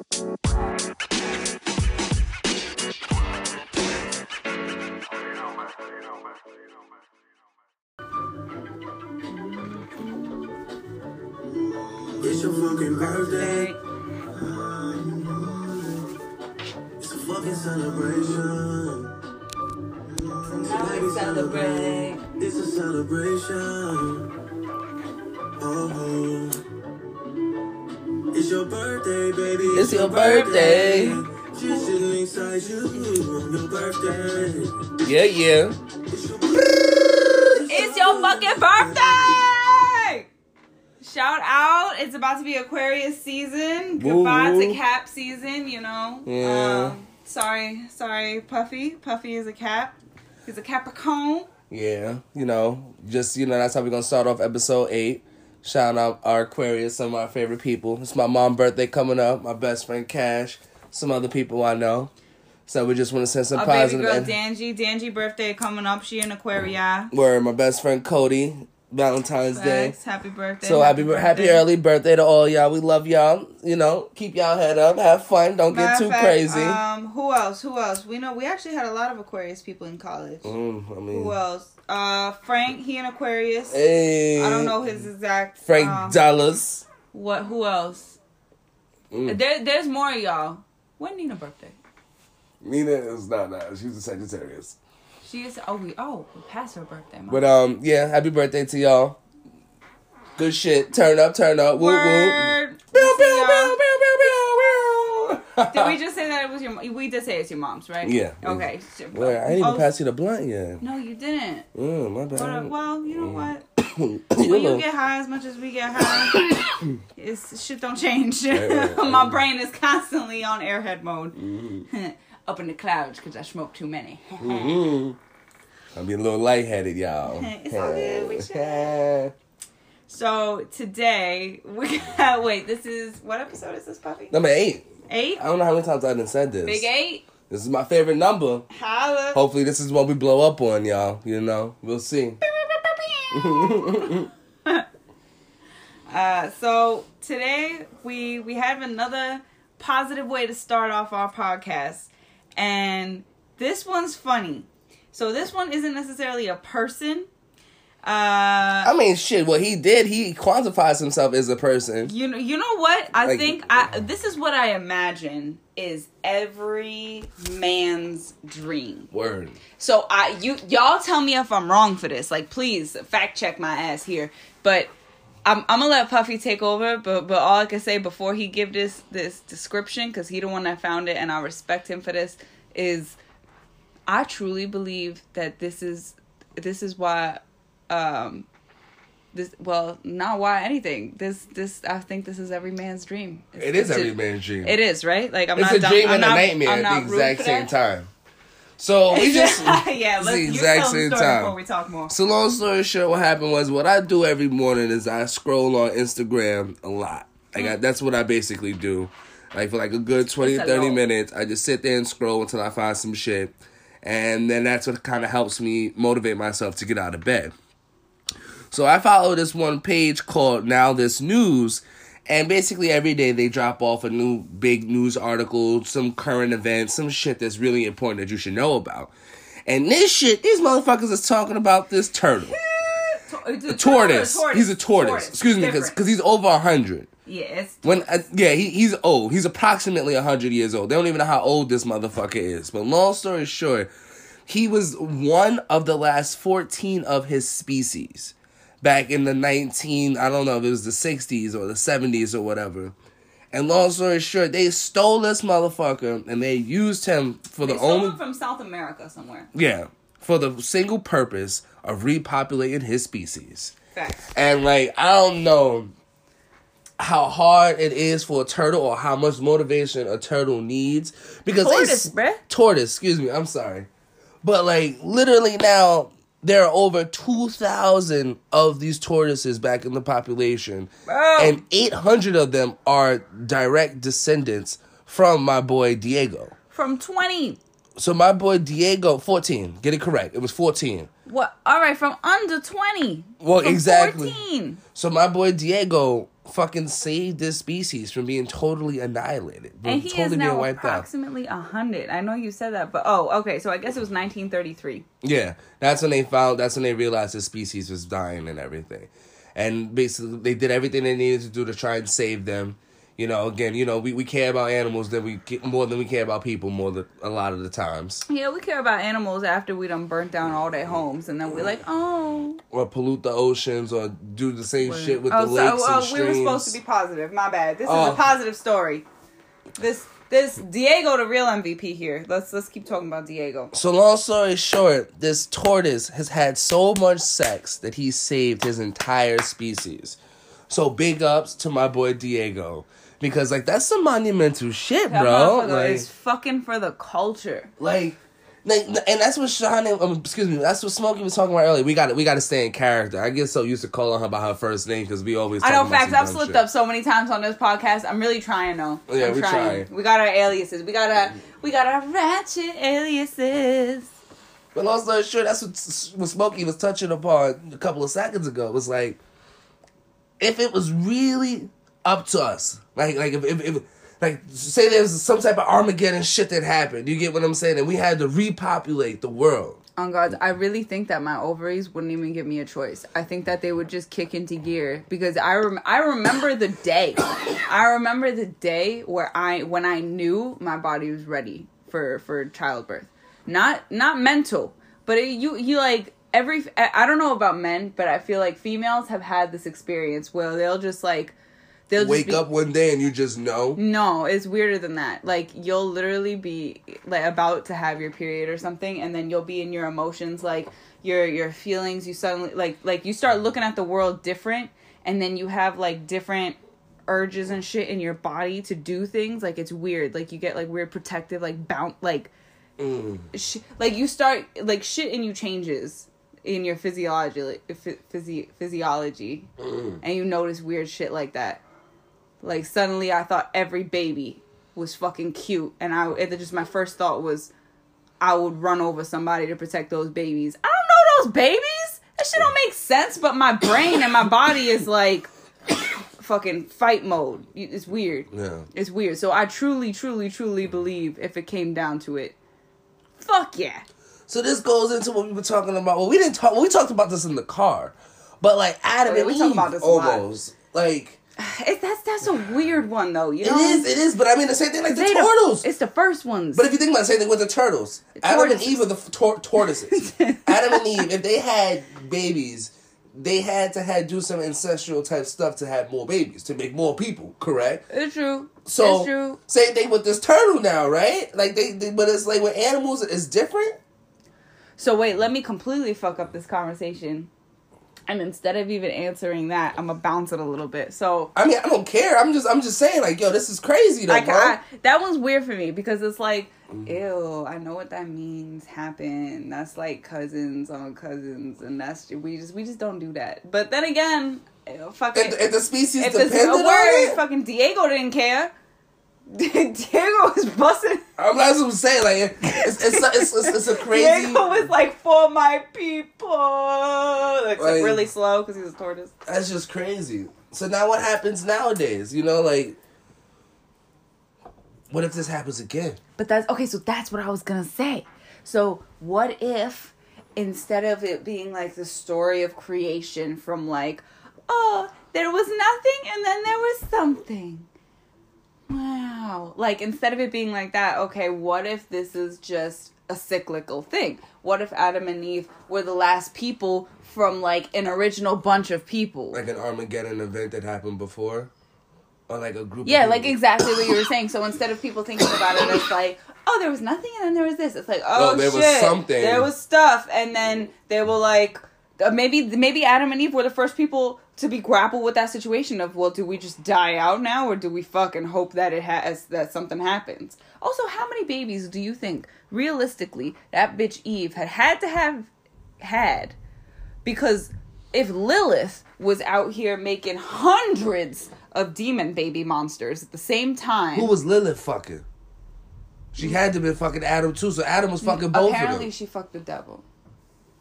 It's your fucking birthday. It's a fucking celebration. Now we celebrate. It's a celebration. Your birthday. Just sitting inside you on your birthday. Yeah, yeah. It's your birthday. Fucking birthday! Shout out. It's about to be Aquarius season. Woo, Goodbye woo. to Cap season, you know. Yeah. Um, sorry, sorry, Puffy. Puffy is a Cap. He's a Capricorn. Yeah, you know, just you know, that's how we're gonna start off episode eight. Shout out our Aquarius, some of our favorite people. It's my mom's birthday coming up. My best friend Cash, some other people I know. So we just want to send some Our baby girl Danji. Danji birthday coming up. She in Aquaria. Where my best friend Cody, Valentine's Day. Thanks. Happy birthday. So happy, happy early birthday to all y'all. We love y'all. You know, keep y'all head up, have fun, don't get too fact, crazy. Um, who else? Who else? We know we actually had a lot of Aquarius people in college. Mm, I mean, Who else? Uh, Frank. He an Aquarius. hey, I don't know his exact. Frank um, Dallas. What? Who else? Mm. There, there's more of y'all. When Nina birthday? Nina is not that. She's a Sagittarius. She is. Oh, we. Oh, we passed her birthday. Mom. But um, yeah, happy birthday to y'all. Good shit. Turn up, turn up. Woo woo. Word. Pew, See pew, y'all. pew, pew, pew, pew, pew. Did we just say that it was your? We did say it's your mom's, right? Yeah. Okay. Well, I didn't even Oh, pass you the blunt yet. No, you didn't. Mm, my But, bad. well, you know what? You When you get high as much as we get high, it's shit don't change. Right, right, My right. brain is constantly on airhead mode. Mm-hmm. Up in the clouds because I smoked too many. Mhm. I'm being a little lightheaded, y'all. It's all good. So today we got wait. This is what episode is this, puppy? Number eight. Eight. I don't know how many times I done said this. Big eight. This is my favorite number. Holla. Hopefully, this is what we blow up on, y'all. You know, we'll see. Uh, so today we we have another positive way to start off our podcast, and this one's funny. So this one isn't necessarily a person. Uh, I mean, shit. What he did, he quantifies himself as a person. you know, you know what? I Like- think I this is what I imagine is every man's dream. Word. So I you y'all tell me if I'm wrong for this. Like please fact check my ass here. But I'm I'm gonna let Puffy take over. But but all I can say before he give this this description because he the one that found it and I respect him for this is I truly believe that this is this is why um this well not why anything this this I think this is every man's dream. It's- It is every man's dream. It is right. Like I'm It's not a dumb- dream I'm and a nightmare at the exact same time. So we just yeah, let's the exact same time. before we talk more. So long story short, what happened was what I do every morning is I scroll on Instagram a lot. Like I, mm. that's what I basically do. Like for like a good 20 a 30 lot. minutes, I just sit there and scroll until I find some shit. And then that's what kind of helps me motivate myself to get out of bed. So I follow this one page called Now This News, and basically every day they drop off a new big news article, some current event, some shit that's really important that you should know about. And this shit, these motherfuckers is talking about this turtle. A A tortoise. He's a tortoise. Excuse me, because he's over a hundred. yeah, it's When uh, yeah, he, he's old. He's approximately hundred years old. They don't even know how old this motherfucker is. But long story short, he was one of the last fourteen of his species back in the nineteen. I don't know if it was the sixties or the seventies or whatever. And long story short, they stole this motherfucker and they used him for they the stole only him from South America somewhere. yeah for the single purpose of repopulating his species. Facts. And like I don't know how hard it is for a turtle or how much motivation a turtle needs because Tortoise, they bruh. tortoise, excuse me, I'm sorry. But like literally now there are over 2000 of these tortoises back in the population Bro. and 800 of them are direct descendants from my boy Diego. From twenty. So my boy Diego 14, get it correct. It was 14. What? All right, from under twenty. Well, From exactly. 14. So my boy Diego fucking saved this species from being totally annihilated, And he totally is being now approximately a hundred. I know you said that, but oh, okay. So I guess it was 1933. Yeah, that's when they found. That's when they realized the species was dying and everything, and basically they did everything they needed to do to try and save them. You know, again, you know, we, we care about animals than we get more than we care about people more than a lot of the times, Yeah, we care about animals after we done burnt down all their homes, and then we're like, oh, or pollute the oceans, or do the same shit with oh, the lakes so, and oh, streams. we were supposed to be positive. My bad. This is Oh. a positive story. This this Diego, the real MVP here. Let's let's keep talking about Diego. So long story short, this tortoise has had so much sex that he saved his entire species. So big ups to my boy Diego. Because like that's some monumental shit, That bro. Like, is fucking for the culture. like, like, and that's what Sean, um, excuse me, that's what Smokey was talking about earlier. We got to we got to stay in character. I get so used to calling her by her first name because we always. I know facts. I've slipped shit. up so many times on this podcast. I'm really trying though. Yeah, I'm we trying. We got our aliases. We got our we got our ratchet aliases. But long story short, that's what, what Smokey was touching upon a couple of seconds ago. It was like, if it was really up to us, like like if, if, if like say there's some type of Armageddon shit that happened, you get what I'm saying, and we had to repopulate the world. On God, I really think that my ovaries wouldn't even give me a choice. I think that they would just kick into gear because I rem- I remember the day. I remember the day where I when I knew my body was ready for for childbirth. Not not mental, but it, you you like every I don't know about men, but I feel like females have had this experience where they'll just like they'll Wake be, up one day and you just know. no, it's weirder than that. Like you'll literally be like about to have your period or something, and then you'll be in your emotions, like your your feelings. You suddenly like like you start looking at the world different, and then you have like different urges and shit in your body to do things. Like it's weird. Like you get like weird protective, like bound, like mm. sh- like you start like shit in you changes in your physiology, like, phy- physi- physiology, mm. and you notice weird shit like that. Like suddenly, I thought every baby was fucking cute, and I it just my first thought was, I would run over somebody to protect those babies. I don't know those babies. That shit don't make sense. But my brain and my body is like, fucking fight mode. It's weird. Yeah. It's weird. So I truly, truly, truly believe if it came down to it, fuck yeah. So this goes into what we were talking about. Well, we didn't talk. We talked about this in the car, but like Adam Oh, yeah, and we Eve about this almost like It, that's that's a weird one though. You it know, is. It is. But I mean the same thing like the They turtles. it's the first ones. But if you think about the same thing with the turtles, Adam and. Eve are the tor- tortoises. Adam and Eve, if they had babies, they had to had do some ancestral type stuff to have more babies to make more people. Correct. it's true. So it's true. same thing with this turtle now, right? Like they, they but it's like with animals, it's different. So wait, let me completely fuck up this conversation. And instead of even answering that, I'm gonna bounce it a little bit. So I mean, I don't care. I'm just I'm just saying, like, yo, this is crazy, though, like bro. I, that one's weird for me because it's like, mm. ew, I know what that means. Happen. That's like cousins on cousins, and that's we just we just don't do that. But then again, fucking if, if the species if depended a on word, it, fucking Diego didn't care. Diego was busting. I'm not what I'm saying. Like, it's it's it's, it's, it's a crazy. Diego was like for my people, except Like- really slow because he's a tortoise. That's just crazy. So now what happens nowadays? You know, like, what if this happens again? But that's okay. So that's what I was gonna say. So what if instead of it being like the story of creation from like, oh, there was nothing and then there was something. Wow. Like instead of it being like that, okay, what if this is just a cyclical thing? What if Adam and Eve were the last people from like an original bunch of people? Like an Armageddon event that happened before, or like a group. Yeah, like people. exactly what you were saying. So instead of people thinking about it as like, oh, there was nothing and then there was this, it's like, oh, Oh, there shit, was something. there was stuff, and then they were like, uh, maybe maybe Adam and Eve were the first people to be grapple with that situation of, well, do we just die out now, or do we fucking hope that it has that something happens? Also, how many babies do you think realistically that bitch Eve had had to have had? Because if Lilith was out here making hundreds of demon baby monsters at the same time, Who was Lilith fucking? She had to be fucking Adam too. So Adam was fucking both apparently of them. she fucked the devil.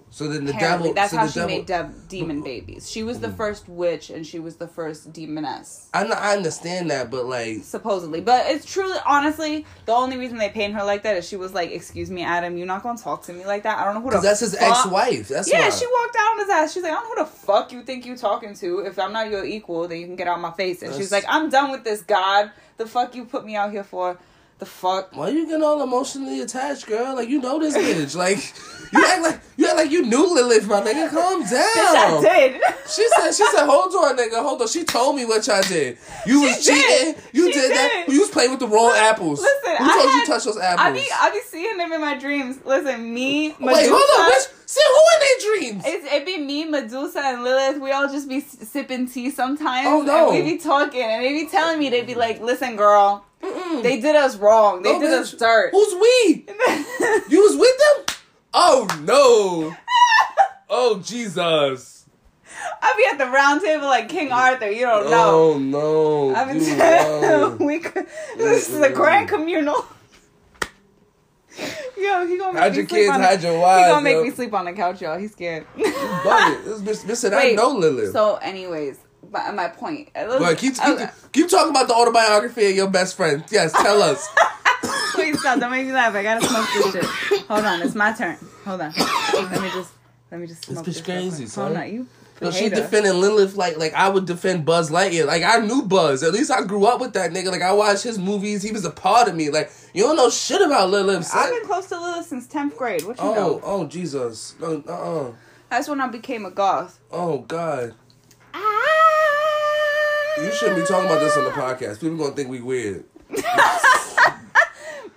So then the Apparently, devil. that's so how she devil, made dev- demon babies. She was the mm. first witch, and she was the first demoness. I, I understand that, but like, supposedly. But it's truly, honestly, the only reason they paint her like that is she was like, "Excuse me, Adam, you're not gonna talk to me like that." I don't know who the because that's his fuck- ex-wife. That's Yeah, why. she walked out on his ass. She's like, "I don't know who the fuck you think you're talking to. If I'm not your equal, then you can get out of my face." And she's like, "I'm done with this, God. The fuck you put me out here for? The fuck." Why you getting all emotionally attached, girl? Like you know this bitch. Like you act like you act like you knew Lilith, my nigga. Calm down. Bitch, I did. She said, she said, hold on, nigga, hold on. She told me what y'all did. You was did. cheating. You She did, that. You was playing with the wrong apples. Listen, Who I told you had- to touch those apples? I be I be seeing them in my dreams. Listen, me, Medusa, Wait, hold on, bitch. See who in their dreams? It's, it be me, Medusa, and Lilith. We all just be sipping tea sometimes. Oh, no. And we be talking, and they be telling me, they be like, listen, girl, they did us wrong. They No, did bitch. us dirt. Who's we? You was with them? Oh no. Oh Jesus. I be at the round table like King Arthur. You don't know. Oh no. I've been telling no. we could, this is a grand communal. Yo, he gonna make Hide me your sleep kids, on the, hide your He gonna make yo. me sleep on the couch, y'all. He's scared. Bugging. This bitch, bitch I know Lilith. So, anyways, my, my point. Uh, but keep, uh, keep, Okay. keep talking about the autobiography of your best friend. Yes, tell us. Please stop! Don't make me laugh. I gotta smoke this shit. Hold on, it's my turn. Hold on. Let me just, let me just smoke bitch this. crazy, real son. Hold on, you. No, she defending Lilith like like I would defend Buzz Lightyear. Like I knew Buzz. At least I grew up with that nigga. Like I watched his movies. He was a part of me. Like you don't know shit about Lilith. son. I've been close to Lilith since tenth grade. What you oh know? oh Jesus. No uh uh That's when I became a goth. Oh God. Ah! You shouldn't be talking about this on the podcast. People gonna think we weird.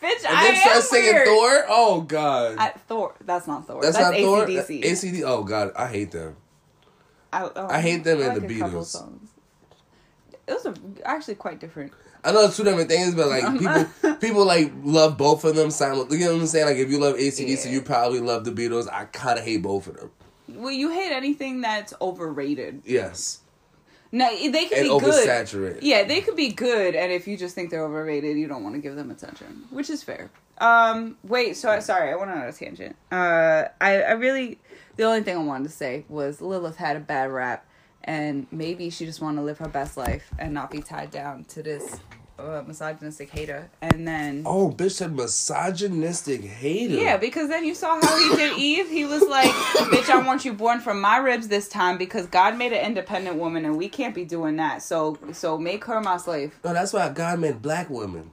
Bitch, And I then start singing weird. Thor. Oh God. I, Thor. That's not Thor. That's, That's, not Thor. ACDC. ACD. Oh God, I hate them. I, oh, I hate them I and like the Beatles. songs. was are actually quite different. I know it's two different things, but like people, people like love both of them. You know what I'm saying? Like if you love ACDC, Yeah. you probably love the Beatles. I kind of hate both of them. Well, you hate anything that's overrated. Yes, No, they can and be good. Yeah, they could be good, and if you just think they're overrated, you don't want to give them attention, which is fair. Um, wait, so I, sorry, I went on a tangent. Uh, I, I really, the only thing I wanted to say was Lilith had a bad rap, and maybe she just wanted to live her best life and not be tied down to this uh, misogynistic hater. And then, Oh, bitch said misogynistic hater. yeah, because then you saw how he did Eve. He was like, "Bitch, I want you born from my ribs this time because God made an independent woman, and we can't be doing that. So, so make her my slave." No, that's why God made black women.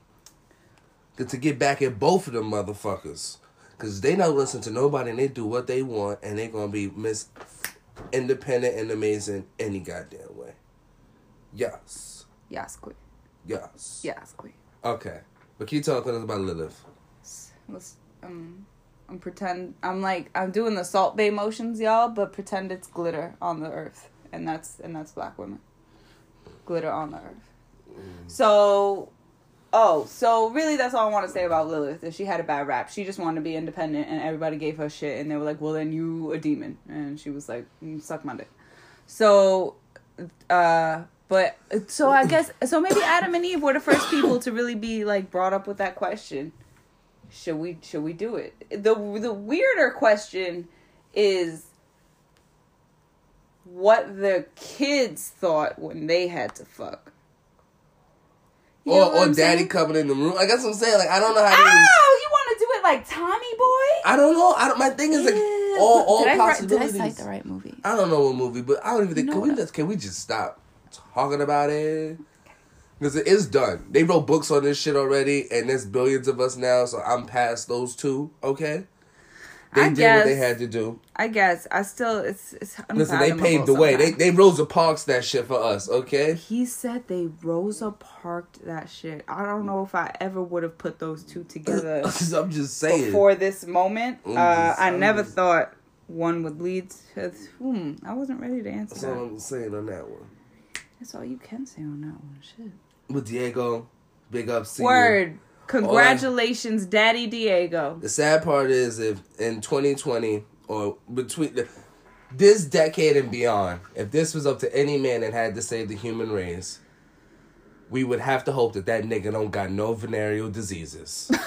To, to get back at both of them motherfuckers. Because they don't listen to nobody and they do what they want and they going to be miss independent and amazing any goddamn way. Yes. Yes, queen. Yes. Yes, queen. Okay. But keep talking to us about Lilith. Let's um, I'm pretend I'm like I'm doing the Salt Bae motions, y'all, but pretend it's glitter on the earth, and that's and that's black women. Glitter on the earth. So, oh, so really, that's all I want to say about Lilith. Is she had a bad rap. She just wanted to be independent, and everybody gave her shit, and they were like, "Well, then you a demon," and she was like, "Mm, "Suck my dick." So, uh. But so I guess so maybe Adam and Eve were the first people to really be like brought up with that question should we should we do it the the weirder question is what the kids thought when they had to fuck You know Or, or daddy coming in the room. Like that's what I'm saying. Like I don't know how. to oh you want to do it like tommy boy I don't know. I don't. My thing is like Yeah. all all did I, possibilities. did I cite the right movie I don't know what movie, but I don't even think. You know Can we what? just can we just stop talking about it? Because it is done. They wrote books on this shit already, and there's billions of us now. So I'm past those two. Okay, they I did guess. what they had to do. i guess i still it's it's Listen, they paved the way. They sometimes. they Rosa Parks that shit for us. Okay. he said they rosa parked that shit i don't know if i ever would have put those two together I'm just saying. before this moment. Uh, I I'm never just- thought one would lead to. Hmm, I wasn't ready to answer That's all. I'm saying on that one. That's all you can say on that one. Shit. With Diego, big ups to you. Congratulations, Daddy Diego. The sad part is if in 2020 or between the, this decade and beyond, if this was up to any man that had to save the human race, we would have to hope that that nigga don't got no venereal diseases.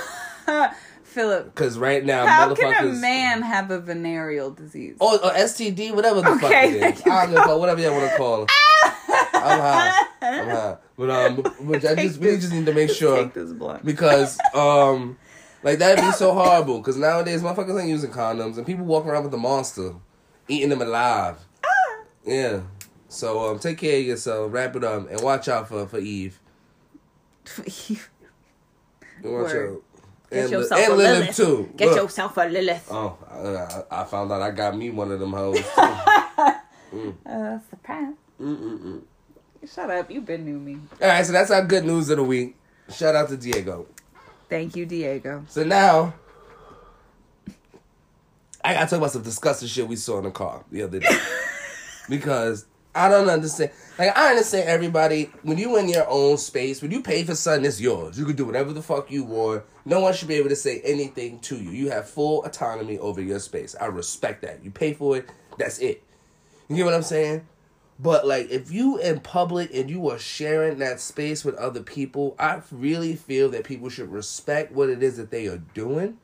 Philip, Because right now, how can a man have a venereal disease? Oh, or, or STD, whatever the fuck Okay, it thank is. I don't know, whatever you want to call it. I'm high. I'm high. But um, but, but I just we just need to make sure Take this blunt. because um, like that'd be so horrible. Because nowadays motherfuckers ain't using condoms and people walking around with the monster, eating them alive. Ah. Yeah. So um, take care of yourself. Wrap it up and watch out for for Eve. And watch Word. out. Get And, yourself and a Lilith Lilith. too. Get Look. yourself a Lilith. Oh, I, I found out I got me one of them hoes. too. Uh, surprise. Mm-mm-mm. Shut up. You've been knew me. All right, so that's our good news of the week. Shout out to Diego. Thank you, Diego. So now, I gotta talk about some disgusting shit we saw in the car the other day. because I don't understand. Like, I understand everybody, when you in your own space, when you pay for something, it's yours. You can do whatever the fuck you want. No one should be able to say anything to you. You have full autonomy over your space. I respect that. You pay for it, that's it. You get what I'm saying? But like if you in public and you are sharing that space with other people, I really feel that people should respect what it is that they are doing.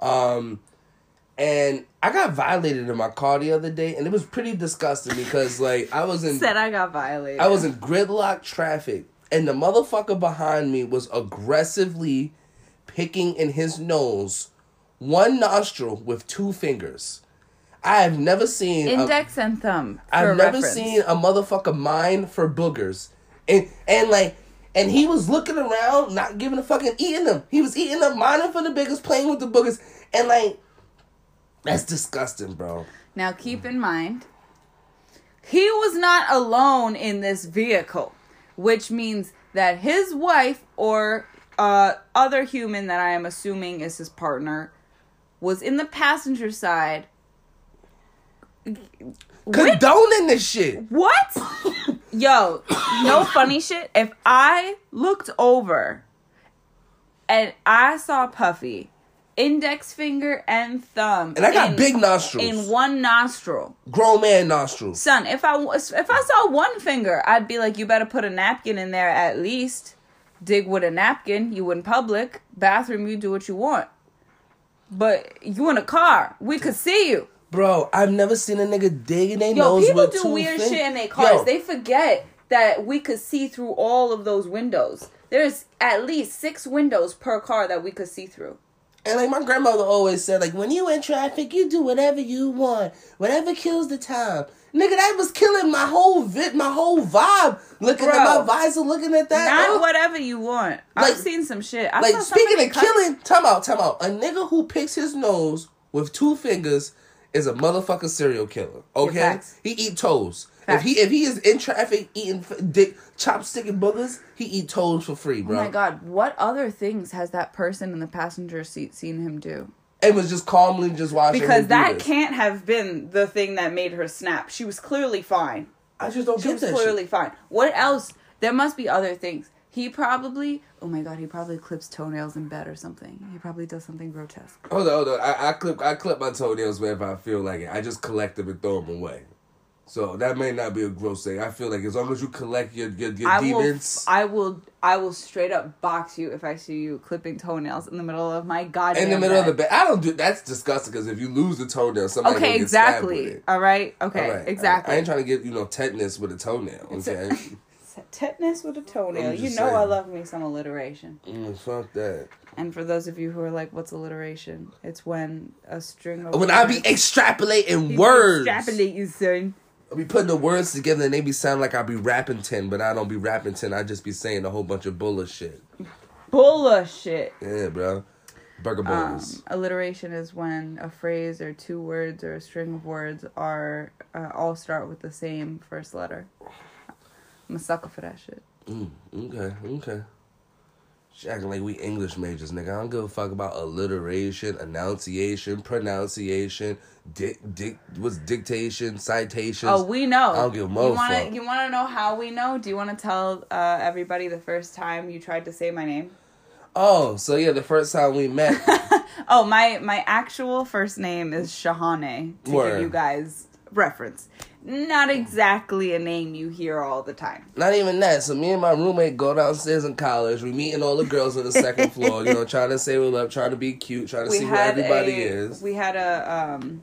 Um and I got violated in my car the other day and it was pretty disgusting because like I was in Said I got violated. I was in gridlock traffic and the motherfucker behind me was aggressively picking in his nose one nostril with two fingers. I have never seen a- index and thumb. I've never reference. seen a motherfucker mine for boogers. And and like and he was looking around, not giving a fucking eating them. He was eating them, mining for the biggest, playing with the boogers. And like that's disgusting, bro. Now keep in mind, he was not alone in this vehicle, which means that his wife or uh, other human that I am assuming is his partner was in the passenger side. Condoning this shit. what? Yo, no funny shit. If I looked over and I saw Puffy, index finger and thumb, And I got in- big nostrils. in one nostril. Grown man nostrils. Son, if I if I saw one finger, I'd be like, you better put a napkin in there at least. Dig with a napkin. You in public bathroom, you do what you want. But you in a car, we could see you. Bro, I've never seen a nigga digging their Yo, nose people with do weird shit in their cars. Yo, They forget that we could see through all of those windows. There's at least six windows per car that we could see through. And like my grandmother always said, like when you in traffic, you do whatever you want, whatever kills the time. Nigga, that was killing my whole vid, my whole vibe. Looking Bro. at my visor, looking at that. Not uh, whatever you want. Like- I've seen some shit. I like speaking of cut- killing, time out, time out. A nigga who picks his nose with two fingers is a motherfucking serial killer. Okay, he eat toes. Facts. If he if he is in traffic eating f- dick chopstick and boogers, he eat toes for free, oh bro. Oh my god, what other things has that person in the passenger seat seen him do? And was just calmly just watching. Because that can't have been the thing that made her snap. She was clearly fine. I just don't She get was that clearly shit. fine. What else? There must be other things. He probably, oh my god, he probably clips toenails in bed or something. He probably does something grotesque. Hold on, hold on. I, I clip I clip my toenails whenever I feel like it. I just collect them and throw them away. So that may not be a gross thing. I feel like as long as you collect your your, your I will, demons I will, I will straight up box you if I see you clipping toenails in the middle of my goddamn in the middle of the bed. bed. I don't do that's disgusting because if you lose the toenail, somebody Okay, gonna get with exactly. All right. Okay, All right. exactly. I, I ain't trying to get you know tetanus with a toenail. Okay, Tetanus with a toenail. You know I love me some alliteration. mm, fuck that. And for those of you who are like, "What's alliteration?" It's when a string of When I be extrapolating You words, extrapolate, you son. I be putting the words together and they be sound like I be rapping ten, but I don't be rapping ten. I just be saying a whole bunch of bullshit. Bullshit. Yeah, bro. Burger Um, alliteration is when a phrase or two words or a string of words are uh, all start with the same first letter. I'm a sucker for that shit. Mm, okay, okay. She acting like we English majors, nigga. I don't give a fuck about alliteration, enunciation, pronunciation, dic, dic, what's dictation, citations. Oh, we know. I don't give a You want motherfucker. to you want to know how we know? Do you want to tell uh, everybody the first time you tried to say my name? Oh, so yeah, the first time we met, Oh, my my actual first name is Shahane to Word. give you guys reference. Not exactly a name you hear all the time. Not even that. So me and my roommate go downstairs in college. We meeting all the girls on the second floor. You know, trying to say we up, trying to be cute, trying to see where everybody a, is. We had a um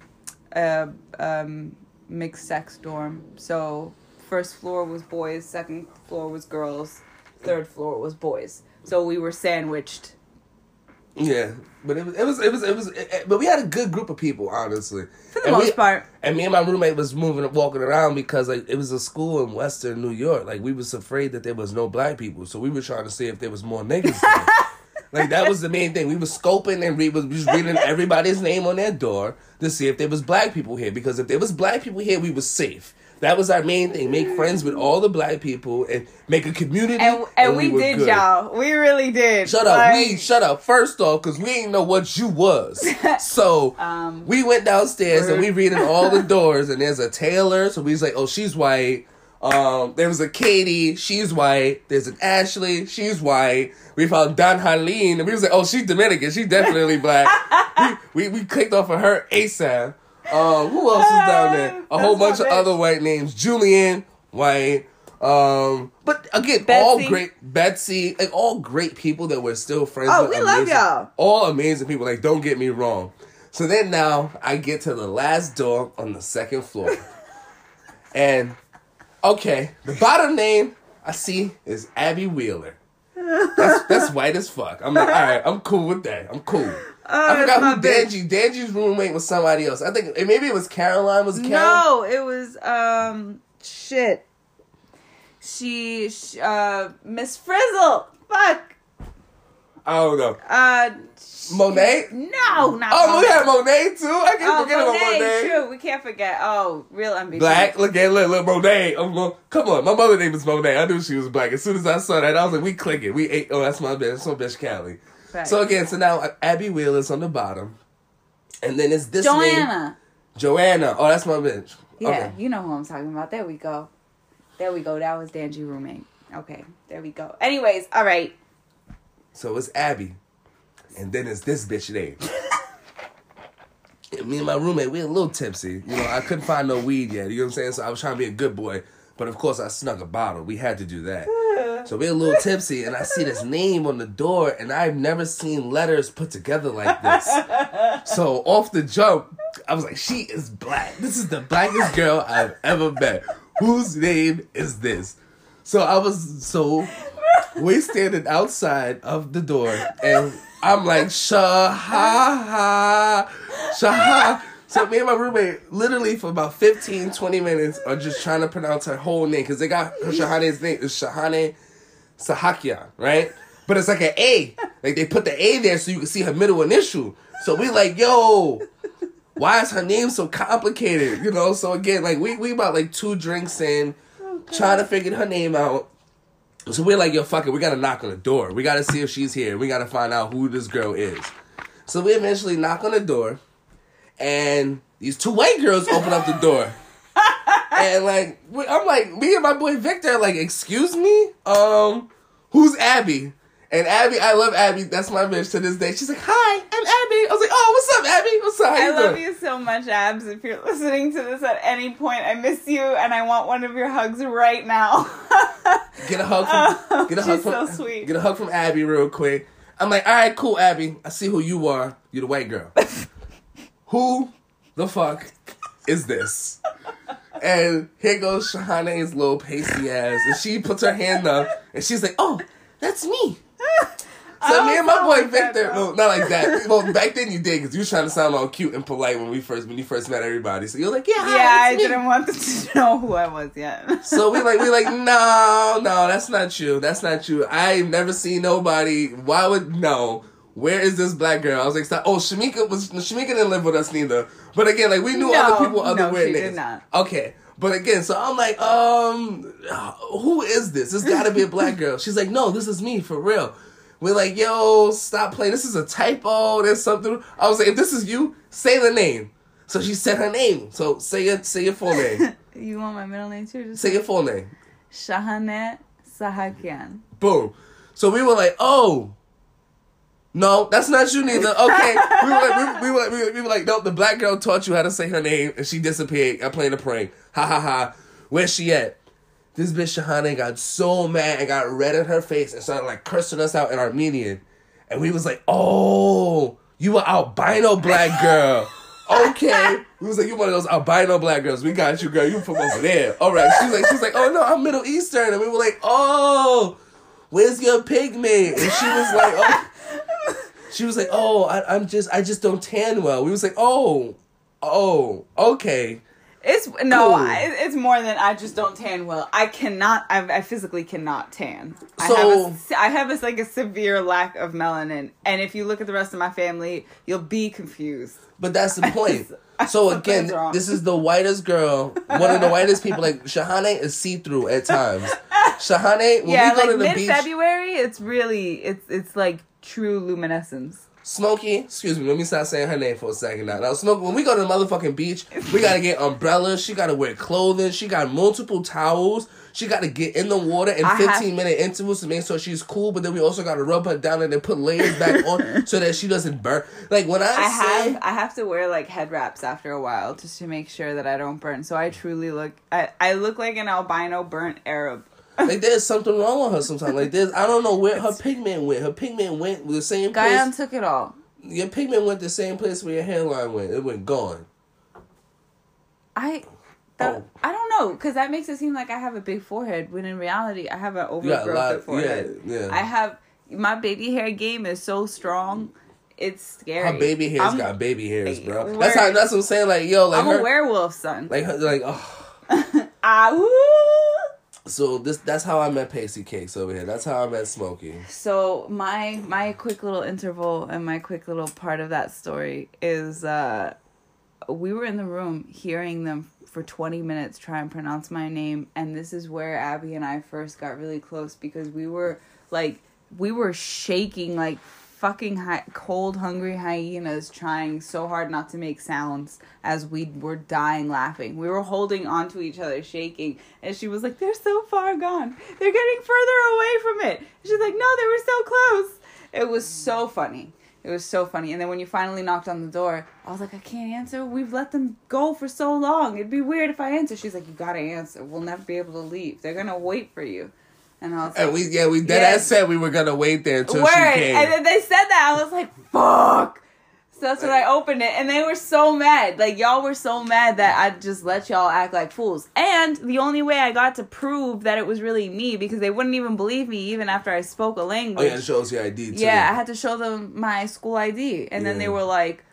a um mixed sex dorm. So first floor was boys, second floor was girls, third floor was boys. So we were sandwiched. Yeah, but it was it was it was it was. It, but we had a good group of people, honestly. For the And most we- part. And me and my roommate was moving, walking around because like it was a school in Western New York. Like we was afraid that there was no black people, so we were trying to see if there was more niggas. there. like that was the main thing. We was scoping and we was just reading everybody's name on their door to see if there was black people here. Because if there was black people here, we was safe. That was our main thing. Make friends with all the black people and make a community. And and, we, were did, good. y'all. We really did. Shut up, we shut up. First off, because we didn't know what you was. So Um, we went downstairs and we reading all the doors, and there's a Taylor. So we was like, oh, she's white. Um, there was a Katie, she's white. There's an Ashley, she's white. We found Don Harleen, and we was like, oh, she's Dominican, she's definitely black. we, we we clicked off of her ASAP. Um, who else is down there? A whole bunch of bitch. other white names. Julian, white. Um, but again, all great. Betsy, like all great people that we're still friends Oh, with. we love y'all. All amazing people. Like, don't get me wrong. So then now I get to the last door on the second floor. and okay, the bottom name I see is Abby Wheeler. That's that's white as fuck. I'm like, all right, I'm cool with that. I'm cool. I forgot who. Danji. Danji's roommate was somebody else. I think maybe it was Caroline. Was it? No, it was um shit. She, sh uh Miss Frizzle. Fuck. I don't know. Uh Monet. no, not Oh, we had Monet too. I can't Oh, forget about Monet, Monet. true. We can't forget. Oh, real MVP. Black, look at look, look Monet. I'm going, come on, my mother name is Monet. I knew she was black. As soon as I saw that, I was like, we clicking. We ate. Oh, that's my bitch. That's my bitch, Callie. Right. So again, so now Abby Wheeler's on the bottom, and then it's this name, Joanna. Joanna. Oh, that's my bitch. Yeah, Okay. you know who I'm talking about. There we go. There we go. That was Danji roommate. Okay, there we go. Anyways, all right. So it's Abby, and then it's this bitch name. Me and my roommate, we a little tipsy. You know, I couldn't find no weed yet. You know what I'm saying? So I was trying to be a good boy, but of course I snuck a bottle. We had to do that. So we're a little tipsy, and I see this name on the door, and I've never seen letters put together like this. So off the jump, I was like, "She is black. This is the blackest girl I've ever met. Whose name is this?" So I was so we standing outside of the door, and I'm like, Shaha, Shaha. So me and my roommate, literally for about 15, 20 minutes, are just trying to pronounce her whole name because they got her Shahane's name is Shahane Sahakia, right? But it's like an A. Like they put the A there so you can see her middle initial. So we like, yo, why is her name so complicated? You know, so again, like we we about like two drinks in, trying to figure her name out. So we're like, yo, fuck it, we gotta knock on the door. We gotta see if she's here. We gotta find out who this girl is. So we eventually knock on the door, and these two white girls open up the door. And like, I'm like, me and my boy Victor, like, excuse me, um, who's Abby? And Abby, I love Abby. That's my bitch to this day. She's like, "Hi, I'm Abby." I was like, "Oh, what's up, Abby? What's up? I you love doing?" you so much, Abs. If you're listening to this at any point, I miss you and I want one of your hugs right now. Get a hug from Oh, get a hug from so sweet. Get a hug from Abby real quick. I'm like, all right, cool, Abby. I see who you are. You're the white girl. who the fuck is this? And here goes Shahane's little pasty ass, and she puts her hand up, and she's like, "Oh, that's me." So me and my boy like that, Victor, though. no, not like that. Well, back then you did because you were trying to sound all cute and polite when we first when you first met everybody. So you're like, yeah, yeah, I me." didn't want them to know who I was yet. So we like we like no no that's not you that's not you I've never seen nobody why would no where is this black girl I was like stop. oh Shamika was Shamika didn't live with us neither but again like we knew No, other people other no, weird she niggas did not. okay but again so I'm like um who is this this got to be a black girl she's like no this is me for real we're like yo stop playing this is a typo there's something I was like if this is you say the name so she said her name so say it say your full name you want my middle name too? Just say your full name Shahanet Sahakian. Boom. So we were like, oh, No, that's not you neither. Okay, we were like, we, we were we were, we were like, no, the black girl taught you how to say her name, and she disappeared. I played a prank. Ha ha ha. Where's she at? This bitch Shahane got so mad and got red in her face and started like cursing us out in Armenian, and we was like, oh, you a albino black girl. Okay. We was like, you one of those albino black girls. We got you, girl. You from over there. All right. She's like, she's like, oh no, I'm Middle Eastern. And we were like, oh, where's your pigment? And she was like, oh. She was like, oh, I, I'm just, I just don't tan well. We was like, oh, oh, okay. It's no, Cool. I, it's more than I just don't tan well. I cannot. I, I physically cannot tan. I So- have a, I have a, like a severe lack of melanin, and if you look at the rest of my family, you'll be confused. But that's the point. So again, this is the whitest girl, one of the whitest people. Like Shahane is see through at times. Shahane, when yeah, we go like to the mid beach, February, it's really it's it's like true luminescence. Smokey, excuse me, let me stop saying her name for a second now. Now, Smokey, when we go to the motherfucking beach, we gotta get umbrellas. She gotta wear clothing. She got multiple towels. She gotta get in the water in I have- 15 minute intervals to make sure she's cool. But then we also gotta rub her down and then put layers back on so that she doesn't burn. Like when I, I say, have I have to wear like head wraps after a while just to make sure that I don't burn. So I truly look I, I look like an albino burnt Arab. Like there's something wrong with her sometimes. Like there's, I don't know where her pigment went. Her pigment went the same place. Guyan took it all. Your pigment went the same place where your hairline went. It went gone. I that, Oh. I don't know because that makes it seem like I have a big forehead when in reality I have an You got a overgrowth lot. of forehead. Yeah, yeah. I have my baby hair game is so strong, it's scary. Her baby hair's I'm, got baby hairs, bro. That's how. That's what I'm saying. Like, yo, like I'm her, a werewolf, son. like, her, like, oh. ah. So this, that's how I met Pacey Cakes over here. That's how I met Smokey. So my my quick little interval and my quick little part of that story is uh we were in the room hearing them for 20 minutes try and pronounce my name and this is where Abby and I first got really close because we were like we were shaking like fucking hi- cold hungry hyenas trying so hard not to make sounds as we were dying laughing. We were holding onto each other shaking. And she was like they're so far gone. They're getting further away from it. She's like no they were so close. It was so funny. It was so funny. And then when you finally knocked on the door i was like i can't answer. We've let them go for so long. It'd be weird if i answer. She's like you gotta answer. We'll never be able to leave. They're gonna wait for you and i was like And we, yeah, we dead Yeah. ass said we were gonna wait there until Word. she came. And then they said that. I was like, fuck. So that's when I uh, opened it. And they were so mad. Like, y'all were so mad that I just let y'all act like fools. And the only way I got to prove that it was really me, because they wouldn't even believe me even after I spoke a language. oh yeah, it shows your ID too. Yeah, I had to show them my school ID. And then they were like,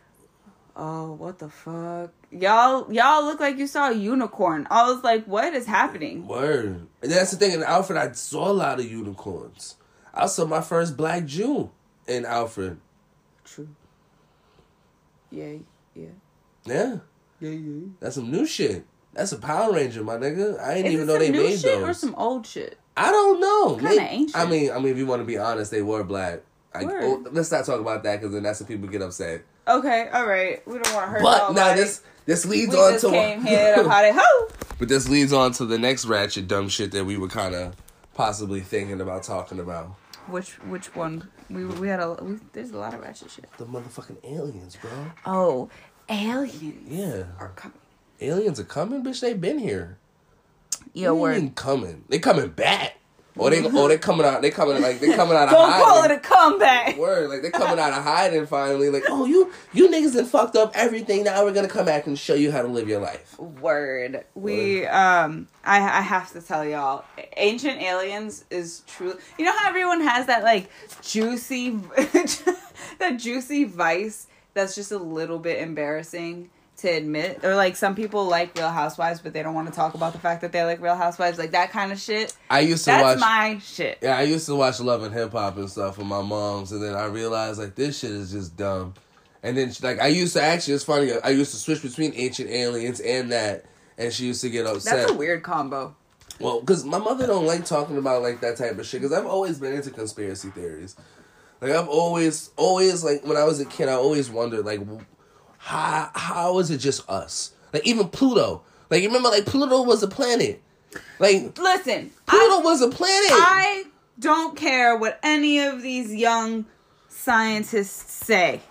oh, what the fuck? Y'all, y'all look like you saw a unicorn. I was like, what is happening? Word. And that's the thing. In Alfred, I saw a lot of unicorns. I saw my first black Jew in Alfred. True. Yeah, yeah. Yeah, Yeah, yeah. that's some new shit. That's a Power Ranger, my nigga. I didn't even know some they new made shit those. or some old shit? I don't know. Kinda Maybe- ancient. I mean, I mean, if you want to be honest, they were black. I, oh, let's not talk about that because then that's when people get upset. Okay, all right. We don't want to hurt But nobody. now this this leads we on just to came here to party. Ho! but this leads on to the next ratchet dumb shit that we were kind of possibly thinking about talking about. Which which one? We we had a we, there's a lot of ratchet shit. The motherfucking aliens, bro. Oh, aliens Yeah, are coming. aliens are coming, bitch. They've been here. Yo, What do you word. mean coming. They coming back. Or they or they coming out. They coming like they coming out of Don't hiding. call it a comeback. Word, like they coming out of hiding finally. Like, oh, you you niggas done fucked up everything. Now we're gonna come back and show you how to live your life. Word. We um I I have to tell y'all, Ancient Aliens is true. You know how everyone has that like juicy that juicy vice that's just a little bit embarrassing to admit or like some people like Real Housewives but they don't want to talk about the fact that they like Real Housewives like that kind of shit. I used to That's watch. my shit. Yeah, I used to watch Love and Hip Hop and stuff with my moms, and then I realized like this shit is just dumb. And then she- like I used to actually, it's funny. I used to switch between Ancient Aliens and that, and she used to get upset. That's a weird combo. Well, because my mother don't like talking about like that type of shit. Because I've always been into conspiracy theories. Like I've always, always like when I was a kid, I always wondered like, how how is it just us? Like even Pluto. Like you remember, like Pluto was a planet. Like Listen, Pluto I, was a planet. I don't care what any of these young scientists say.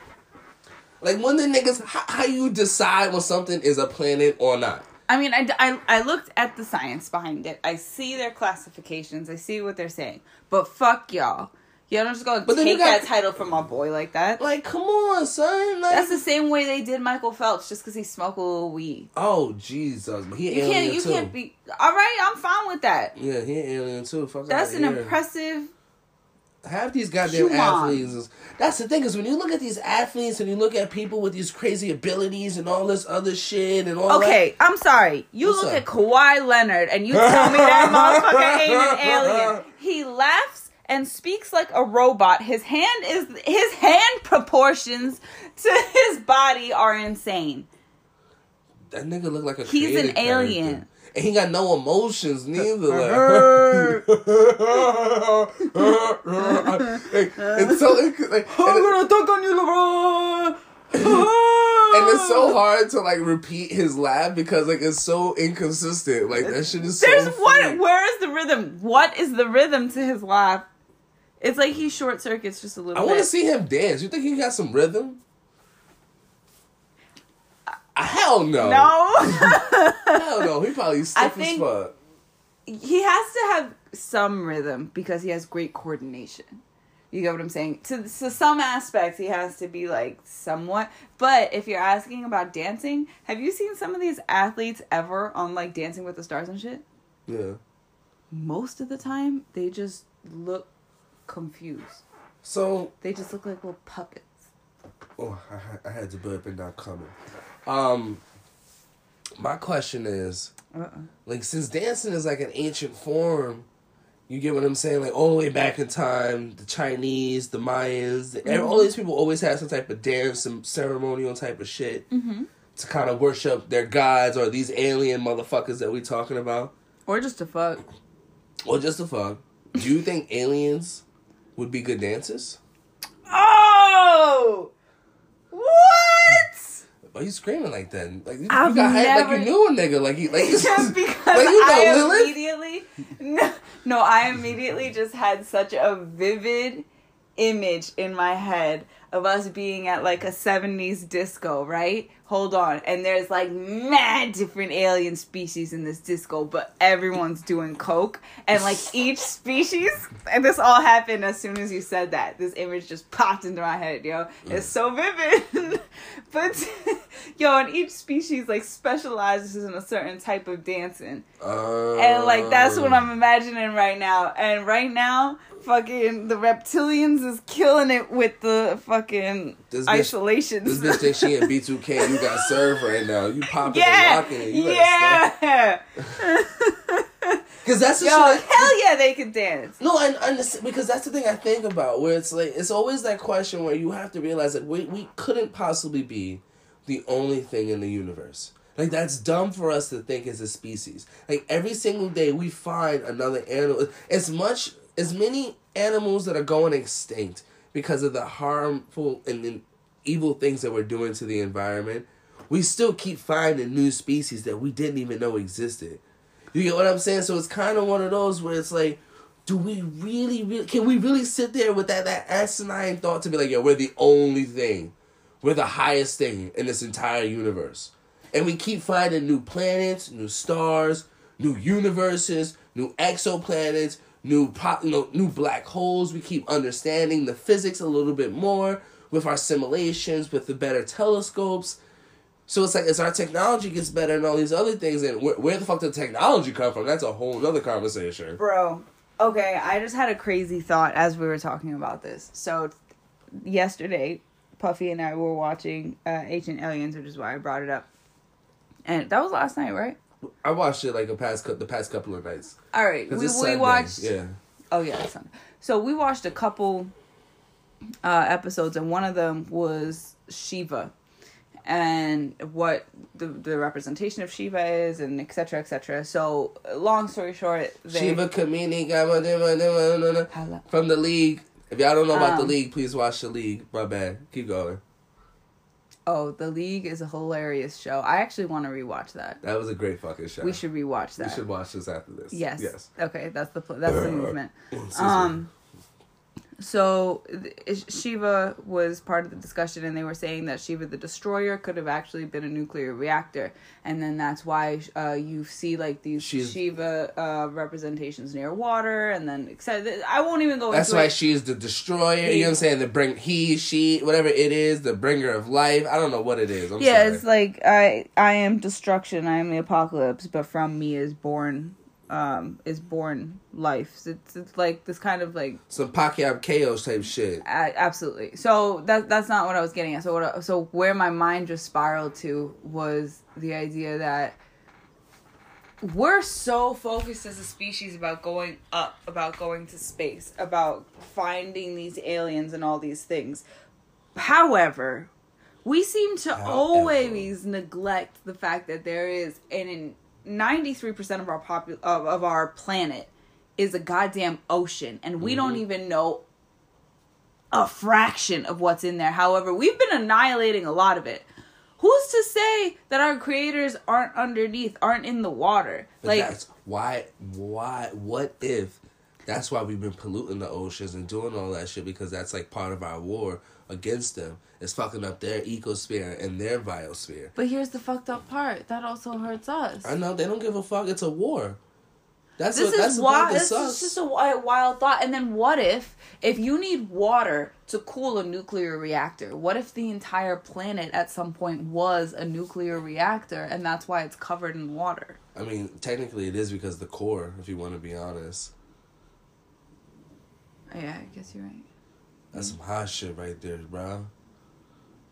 Like when the niggas, how, how you decide when something is a planet or not? I mean, I, I, I looked at the science behind it. I see their classifications. I see what they're saying. But fuck y'all. Y'all don't just go But then take got- that title from my boy like that. Like, come on, son. Like, That's the same way they did Michael Phelps just because he smoked a little weed. oh Jesus, but he You alien can't you too. can't be all right. I'm fine with that. Yeah, he an alien too. Fuck That's an here. impressive. Half these goddamn athletes. Is, that's the thing is when you look at these athletes and you look at people with these crazy abilities and all this other shit and all that. Okay, I'm sorry. You look up? at Kawhi Leonard and you tell me that motherfucker ain't an alien. He laughs and speaks like a robot. His hand is his hand proportions to his body are insane. that, that nigga look like a He's created an alien. And he got no emotions neither. Like, it's so like, and, it- gonna dunk on you, LeBron. and it's so hard to like repeat his laugh because like it's so inconsistent. Like that shit is so. There's what? funny. Where is the rhythm? What is the rhythm to his laugh? It's like he short circuits just a little bit. I want to see him dance. You think he got some rhythm? Uh, Hell no. No. Hell no. He probably stiff as fuck. he has to have some rhythm because he has great coordination. You get what I'm saying? To, to some aspects, he has to be like somewhat. But if you're asking about dancing, have you seen some of these athletes ever on like Dancing with the Stars and shit? Yeah. Most of the time, they just look confused. So, They just look like little puppets. oh, I, had- I had to burp and not coming. Um, my question is, Uh-uh. like, since dancing is like an ancient form, you get what I'm saying? Like all the way back in time, the Chinese, the Mayans, the, Mm-hmm. all these people always had some type of dance, some ceremonial type of shit Mm-hmm. to kind of worship their gods or these alien motherfuckers that we talking about, Or just a fuck. or just the fuck. Do you think aliens would be good dances. Oh! What? Why you screaming like that? Like you, I've got hype like you knew a nigga. Like you like Just because like you know I Lilith. immediately no, no, I immediately just had such a vivid image in my head of us being at like a 70s disco, right? Hold on. And there's like mad different alien species in this disco, but everyone's doing coke. And like each species, and this all happened as soon as you said that. This image just popped into my head, yo. It's so vivid. but yo, and each species like specializes in a certain type of dancing. And like that's what I'm imagining right now. And right now, fucking the reptilians is killing it with the fucking This bitch- isolation. This bitch thinks she in B2K. You got served right now. You popping and yeah, locking it. You yeah. Because that's the Yo, shit. Hell yeah, they can dance. No, I understand because that's the thing I think about. Where it's like it's always that question where you have to realize that we we couldn't possibly be the only thing in the universe. Like that's dumb for us to think as a species. Like every single day we find another animal. As much as many animals that are going extinct because of the harmful and evil things that we're doing to the environment, we still keep finding new species that we didn't even know existed. You get what I'm saying? So it's kind of one of those where it's like, do we really, really, can we really sit there with that that asinine thought to be like, yo, we're the only thing, we're the highest thing in this entire universe, and we keep finding new planets, new stars, new universes, new exoplanets, new pop, new black holes. We keep understanding the physics a little bit more with our simulations, with the better telescopes. So it's like as our technology gets better and all these other things, and where, where the fuck did technology come from? That's a whole other conversation. Bro, okay, I just had a crazy thought as we were talking about this. So, yesterday, Puffy and I were watching uh, Ancient Aliens, which is why I brought it up. And that was last night, right? I watched it like a past the past couple of nights. All right, we, we watched. Yeah, Oh yeah, Sunday. So we watched a couple uh, episodes, and one of them was Shiva, and what the the representation of Shiva is, and etc. Cetera, etc. Cetera. So long story short, they Shivakamini from the league. If y'all don't know about the Um, league, please watch the league. My bad. Keep going. Oh, The League is a hilarious show. I actually want to rewatch that. That was a great fucking show. We should rewatch that. We should watch this after this. Yes. Yes. Okay, that's the pl- that's the movement. Excuse me. Um, so Shiva was part of the discussion, and they were saying that Shiva the Destroyer could have actually been a nuclear reactor, and then that's why uh, you see like these She's- Shiva uh, representations near water, and then except I won't even go That's why it. she's the destroyer. You know what I'm saying? The bring he, she, whatever it is, the bringer of life. I don't know what it is. I'm yeah, sorry. it's like I I am destruction, I am the apocalypse, but from me is born um is born life. It's it's like this kind of like some Pacquiao chaos type shit. A- absolutely. So that that's not what I was getting at. So what? I, so where my mind just spiraled to was the idea that we're so focused as a species about going up, about going to space, about finding these aliens and all these things. However, we seem to However. always neglect the fact that there is an 93% of our popu- of, of our planet is a goddamn ocean and we don't mm-hmm. even know a fraction of what's in there. However, we've been annihilating a lot of it. Who's to say that our creators aren't underneath, aren't in the water? But like that's why. Why? What if? That's why we've been polluting the oceans and doing all that shit because that's like part of our war against them. It's fucking up their ecosphere and their biosphere. But here's the fucked up part. That also hurts us. I know they don't give a fuck. It's a war. That's This a, that's is the part wild. that This sucks. is just a wild, wild thought. And then what if, if you need water to cool a nuclear reactor, what if the entire planet at some point was a nuclear reactor, and that's why it's covered in water? I mean, technically, it is because the core. If you want to be honest, Yeah, I guess you're right. that's some hot shit right there, bro.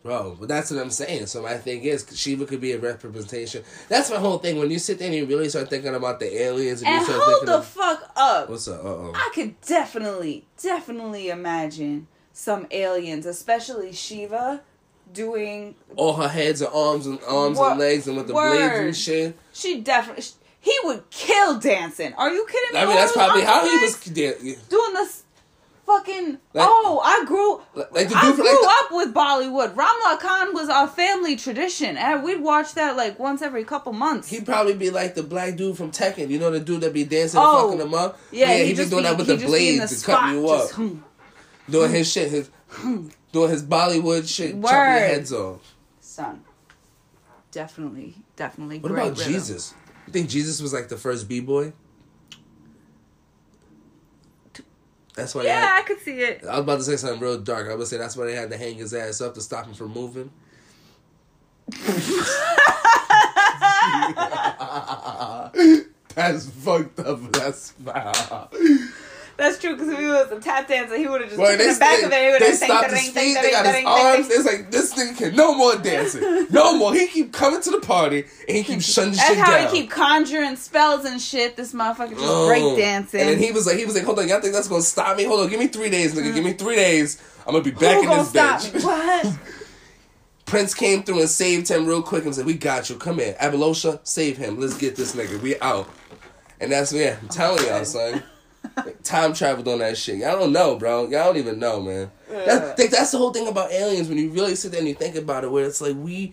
Bro, but that's what I'm saying. So my thing is, Shiva could be a representation. That's my whole thing. When you sit there and you really start thinking about the aliens, and, And you start hold the of, fuck up. what's up? Uh oh. I could definitely, definitely imagine some aliens, especially Shiva, doing. all her heads and arms and arms Wo- and legs and with the blades and shit. She definitely. He would kill dancing. Are you kidding me? I mean, that's probably how he was. doing this. Fucking Like- oh! I grew. like I grew like up with Bollywood. Ram Lakhan was our family tradition, and we'd watch that like once every couple months. he'd probably be like the black dude from Tekken. You know the dude that be dancing Oh, and fucking them up. yeah, he'd he'd be just doing be- that with the blades to cut you up, hmm. doing his shit, his doing his Bollywood shit, chopping your heads off. Son, definitely, definitely. What about rhythm. Jesus? You think Jesus was like the first b boy? That's why. Yeah, had- I could see it. I was about to say something real dark. I was gonna say that's why they had to hang his ass up to stop him from moving. that's fucked up. That's. That's true because if he was a tap dancer, he would have just taken they, the back they, of it. He would have stopped his feet. They got his arms. It's like this thing can no more dancing, no more. He keep coming to the party and he keep shutting That's shit how he keep conjuring spells and shit. This motherfucker just Oh. break dancing. And then he was like, he was like, hold on, y'all think that's gonna stop me? Hold on, give me three days, nigga. Give me mm-hmm. three days. I'm gonna be back Who in this stop bitch. me? What? Prince came through and saved him real quick and said, "We got you. Come here, Abalosha, save him. Let's get this nigga. We out." And that's yeah. I'm telling y'all, son. Time traveled on that shit. Y'all don't know, bro. Y'all don't even know, man. That, think that's the whole thing about aliens. When you really sit there and you think about it, where it's like we,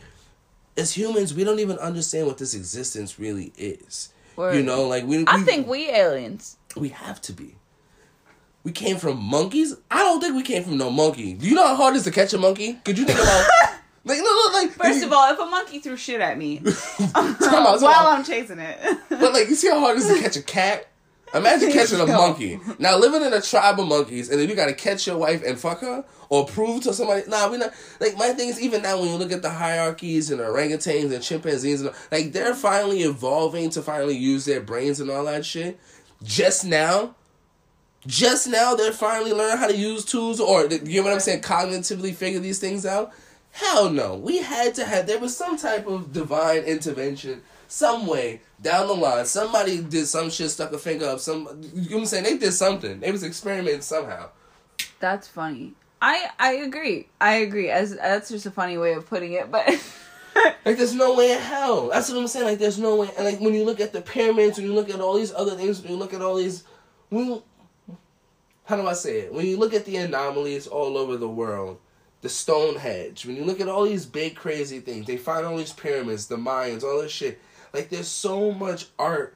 as humans, we don't even understand what this existence really is. Word. You know, like we. I we- think we aliens. we have to be. We came from monkeys. I don't think we came from no monkey. Do you know how hard it is to catch a monkey? Could you think about like look, look, like First of all, if a monkey threw shit at me while. I'm chasing it, But like, you see how hard it is to catch a cat? Imagine catching a monkey. Now living in a tribe of monkeys, and then you gotta catch your wife and fuck her, or prove to somebody. Nah, we not. Like my thing is, even now when you look at the hierarchies and orangutans and chimpanzees, and like they're finally evolving to finally use their brains and all that shit. Just now, just now they're finally learning how to use tools, or you know what I'm saying, cognitively figure these things out. Hell no. We had to have, there was some type of divine intervention, some way down the line. Somebody did some shit, stuck a finger up, some, you know what I'm saying? They did something. They was experimenting somehow. that's funny. I I agree. I agree. As that's just a funny way of putting it, but Like, there's no way in hell. That's what I'm saying. Like, there's no way. And, like, when you look at the pyramids, when you look at all these other things, when you look at all these, when you, how do I say it? When you look at the anomalies all over the world, the Stonehenge, when you look at all these big crazy things, they find all these pyramids, the Mayans, all this shit. Like, there's so much art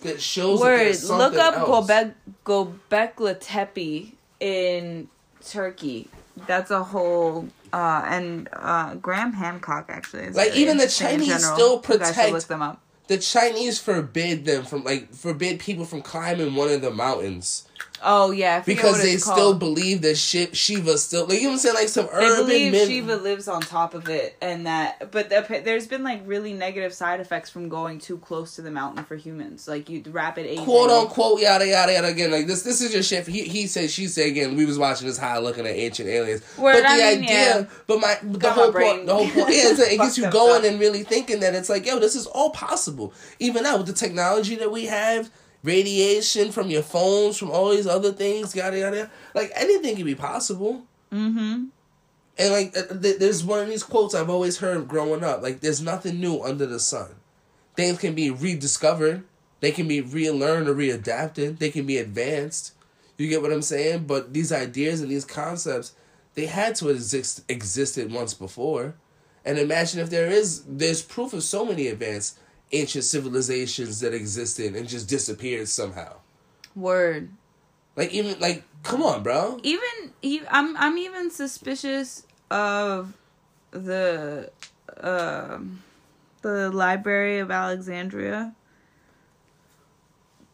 that shows that word. there's Look up. Gobek Gobekli Tepe in Turkey. That's a whole uh and uh Graham Hancock actually is Like, even the Chinese still You guys should protect- look them up. The Chinese forbid them from like forbid people from climbing one of the mountains Oh yeah, because they still believe that shit Shiva still like you know what I'm saying like some They urban believe myth. Shiva lives on top of it, and that. But the, there's been like really negative side effects from going too close to the mountain for humans, like you rapid aging. quote unquote yada yada yada again like this this is just shit he, he said she said again we was watching this high looking at ancient aliens Word, but the I mean, idea yeah. but my the Got my whole point the whole point yeah, like, it gets you going up. and really thinking that it's like yo this is all possible even now with the technology that we have radiation from your phones from all these other things yada yada yada. like anything can be possible Mm-hmm. and like uh, th- there's one of these quotes I've always heard growing up. Like there's nothing new under the sun. Things can be rediscovered. They can be relearned or readapted. They can be advanced. You get what I'm saying? But these ideas and these concepts, they had to exist existed once before. And imagine if there is there's proof of so many advanced ancient civilizations that existed and just disappeared somehow. Word. Like even like come on, bro. Even I'm I'm even suspicious of the um the Library of Alexandria.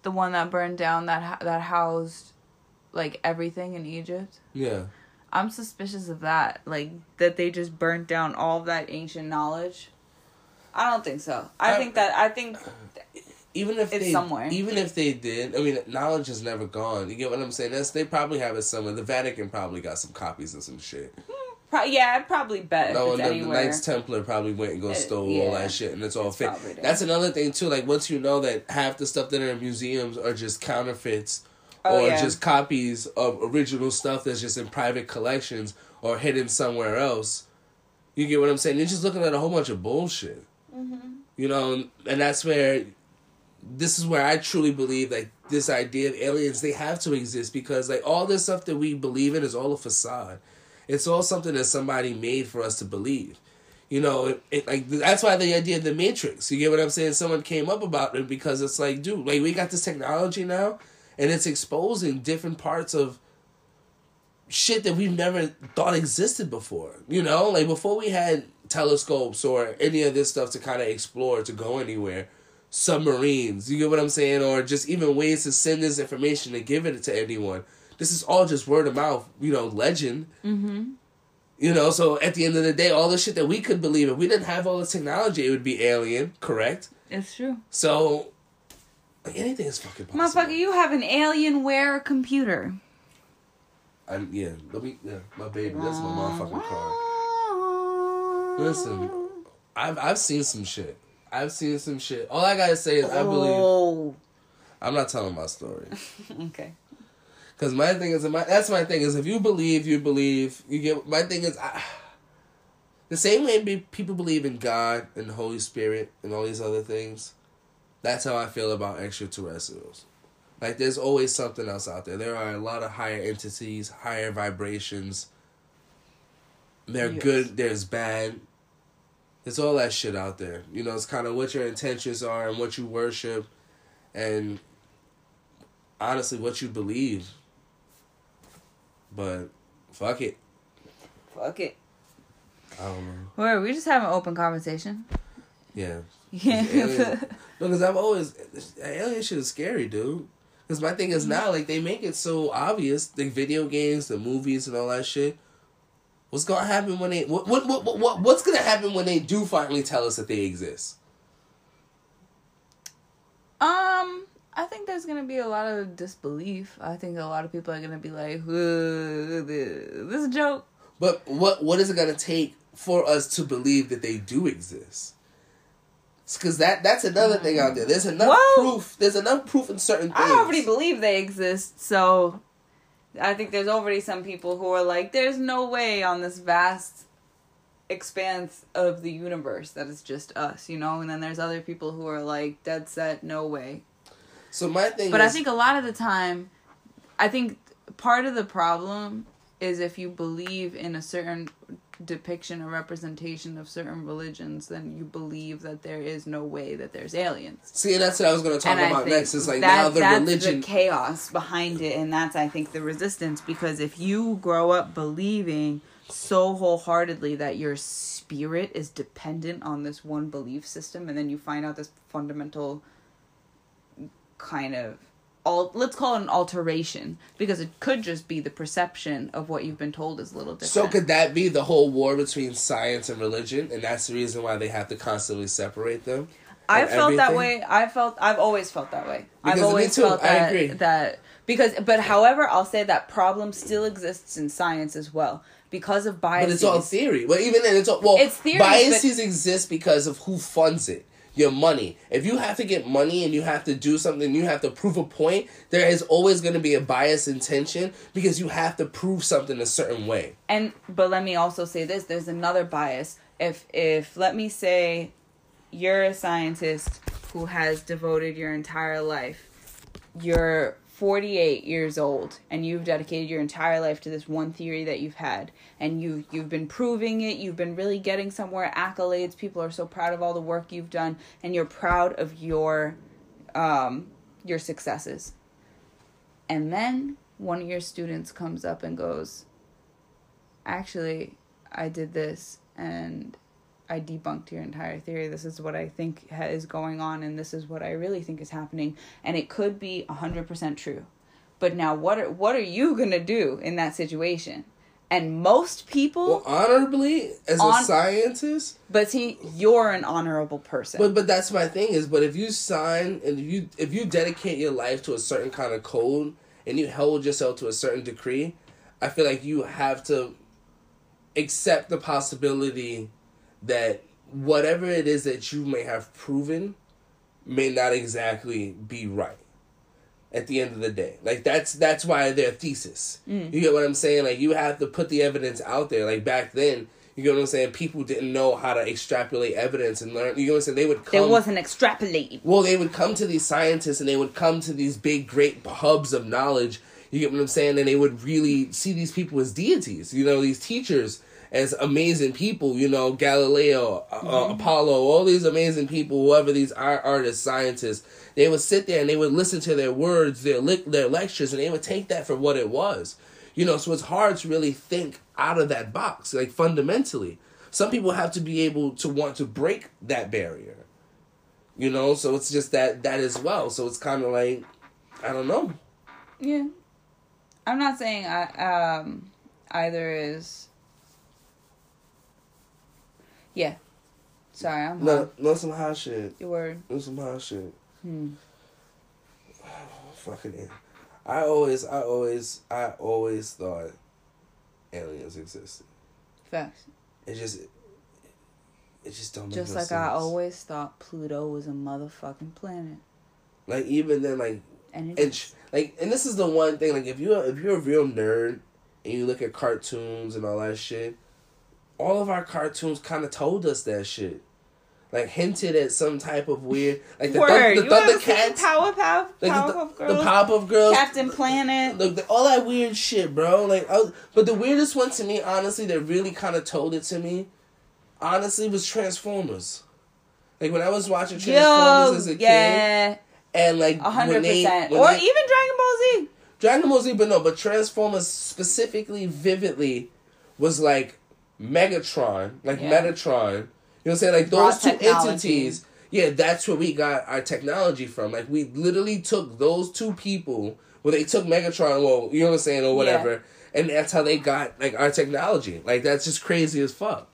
The one that burned down that that housed like everything in Egypt. Yeah. I'm suspicious of that, like that they just burnt down all that ancient knowledge. I don't think so. I I- think that I think even if It's they somewhere. even if they did, I mean, knowledge is never gone. You get what I'm saying? That's they probably have it somewhere. The Vatican probably got some copies of some shit. pro- yeah, I'd probably bet No, if and it's the. Knights Templar probably went and go Uh, stole all yeah. that shit, and it's all It's fake. That's another thing too. Like once you know that half the stuff that are in museums are just counterfeits. Oh, or yeah. just copies of original stuff that's just in private collections or hidden somewhere else. You get what I'm saying? You're just looking at a whole bunch of bullshit. Mm-hmm. You know, and that's where this is where I truly believe like this idea of aliens they have to exist because like all this stuff that we believe in is all a facade. It's all something that somebody made for us to believe. You know, it, it, like that's why the idea of the Matrix. You get what I'm saying? Someone came up about it because it's like, dude, like we got this technology now, and it's exposing different parts of shit that we've never thought existed before. You know, like before we had telescopes or any of this stuff to kind of explore to go anywhere. Submarines, you get what I'm saying, or just even ways to send this information and give it to anyone. This is all just word of mouth, you know, legend. mm-hmm. You know, so at the end of the day, all the shit that we could believe, if we didn't have all the technology, it would be alien, correct? It's true. So, like anything is fucking possible. Motherfucker, you have an Alienware computer. I'm, yeah, let me, yeah, my baby, that's my motherfucking car. Listen, I've I've seen some shit. I've seen some shit. All I gotta say is I believe. Oh. I'm not telling my story. Okay. Cause my thing is, my that's my thing is, if you believe, you believe. You get my thing is, I, the same way people believe in God and the Holy Spirit and all these other things. That's how I feel about extraterrestrials. Like there's always something else out there. There are a lot of higher entities, higher vibrations. They're Yes. good. There's bad. There's all that shit out there. You know, it's kind of what your intentions are and what you worship, and honestly, what you believe. But fuck it. Fuck it. I don't know. Where we just have an open conversation. Yeah. Yeah. No, because I've always alien shit is scary, dude. Because my thing is mm-hmm. now, like they make it so obvious, the video games, the movies, and all that shit. What's gonna happen when they what what what, what what's gonna happen when they do finally tell us that they exist? um, I think there's gonna be a lot of disbelief. I think a lot of people are gonna be like, "Uh, "This is a joke." But what what is it gonna take for us to believe that they do exist? Because that that's another thing out there. There's enough Well- proof. There's enough proof in certain things. I already believe they exist, so I think there's already some people who are like, "There's no way on this vast expanse of the universe that it's just us," you know. And then there's other people who are like, "Dead set, no way." So my thing But is, I think a lot of the time, I think part of the problem is if you believe in a certain depiction or representation of certain religions, then you believe that there is no way that there's aliens. See, that's what I was going to talk And about next. Is like that- now the that's religion. the chaos behind it, and that's I think the resistance. Because if you grow up believing so wholeheartedly that your spirit is dependent on this one belief system, and then you find out this fundamental kind of all let's call it an alteration because it could just be the perception of what you've been told is a little different. So could that be the whole war between science and religion, and that's the reason why they have to constantly separate them? I felt that way. I felt I've always felt that way. Because I've me always too, felt I that agree. that because but however, I'll say that problem still exists in science as well because of bias. But it's all theory. Well even then, it's all well. It's theories, biases exist because of who funds it. Your money. If you have to get money and you have to do something, you have to prove a point. There is always going to be a bias intention because you have to prove something a certain way. and but let me also say this: there's another bias. If if let me say you're a scientist who has devoted your entire life, you're 48 years old and you've dedicated your entire life to this one theory that you've had and you you've been proving it you've been really getting somewhere accolades people are so proud of all the work you've done and you're proud of your um your successes. And then one of your students comes up and goes actually i did this and I debunked your entire theory. This is what I think ha- is going on, and this is what I really think is happening. And it could be hundred percent true. But now, what are what are you gonna do in that situation? And most people, Well, honorably as On- a scientist, but see, you're an honorable person. But but that's my thing is, but if you sign and if you if you dedicate your life to a certain kind of code and you hold yourself to a certain decree, I feel like you have to accept the possibility that whatever it is that you may have proven may not exactly be right at the end of the day. Like that's that's why they're thesis. Mm. You get what I'm saying? Like you have to put the evidence out there. Like back then, you get what I'm saying? People didn't know how to extrapolate evidence and learn. You know what I'm saying? They would come. there wasn't extrapolating. well, they would come to these scientists and they would come to these big, great hubs of knowledge. You get what I'm saying? And they would really see these people as deities. You know, these teachers as amazing people. You know, Galileo, uh, uh, Apollo, all these amazing people. Whoever these art artists, scientists, they would sit there and they would listen to their words, their their lectures, and they would take that for what it was. You know, so it's hard to really think out of that box, like fundamentally. Some people have to be able to want to break that barrier you know so it's just that that as well so it's kind of like i don't know Yeah, I'm not saying I um either is. Yeah, sorry, I'm no high. no some hot shit Your word. no some hot shit Hmm. fucking it. i always i always i always thought aliens existed Facts. it just it just don't make Just no like I always thought Pluto was a motherfucking planet, like even then like and and like and this is the one thing like if you if you're a real nerd and you look at cartoons and all that shit all of our cartoons kind of told us that shit like hinted at some type of weird like the, Word. Thun- the thundercats Powerpuff, like Powerpuff the, Girls, the pop-up girls Captain Planet. Look, the, all that weird shit, bro. Like, I was, but the weirdest one to me, honestly, that really kind of told it to me, honestly, was Transformers. Like when I was watching Transformers Yo, as a kid, yeah, and like a hundred percent, Or they- even Dragon Ball Z. Dragon Ball Z, but no, but Transformers specifically, vividly, was like Megatron, like Yeah. Metatron. You know what I'm saying? Like Raw those two technology. entities. Yeah, that's where we got our technology from. Like we literally took those two people. Well, they took Megatron, well, you know what I'm saying, or whatever, and that's how they got like our technology. Like that's just crazy as fuck.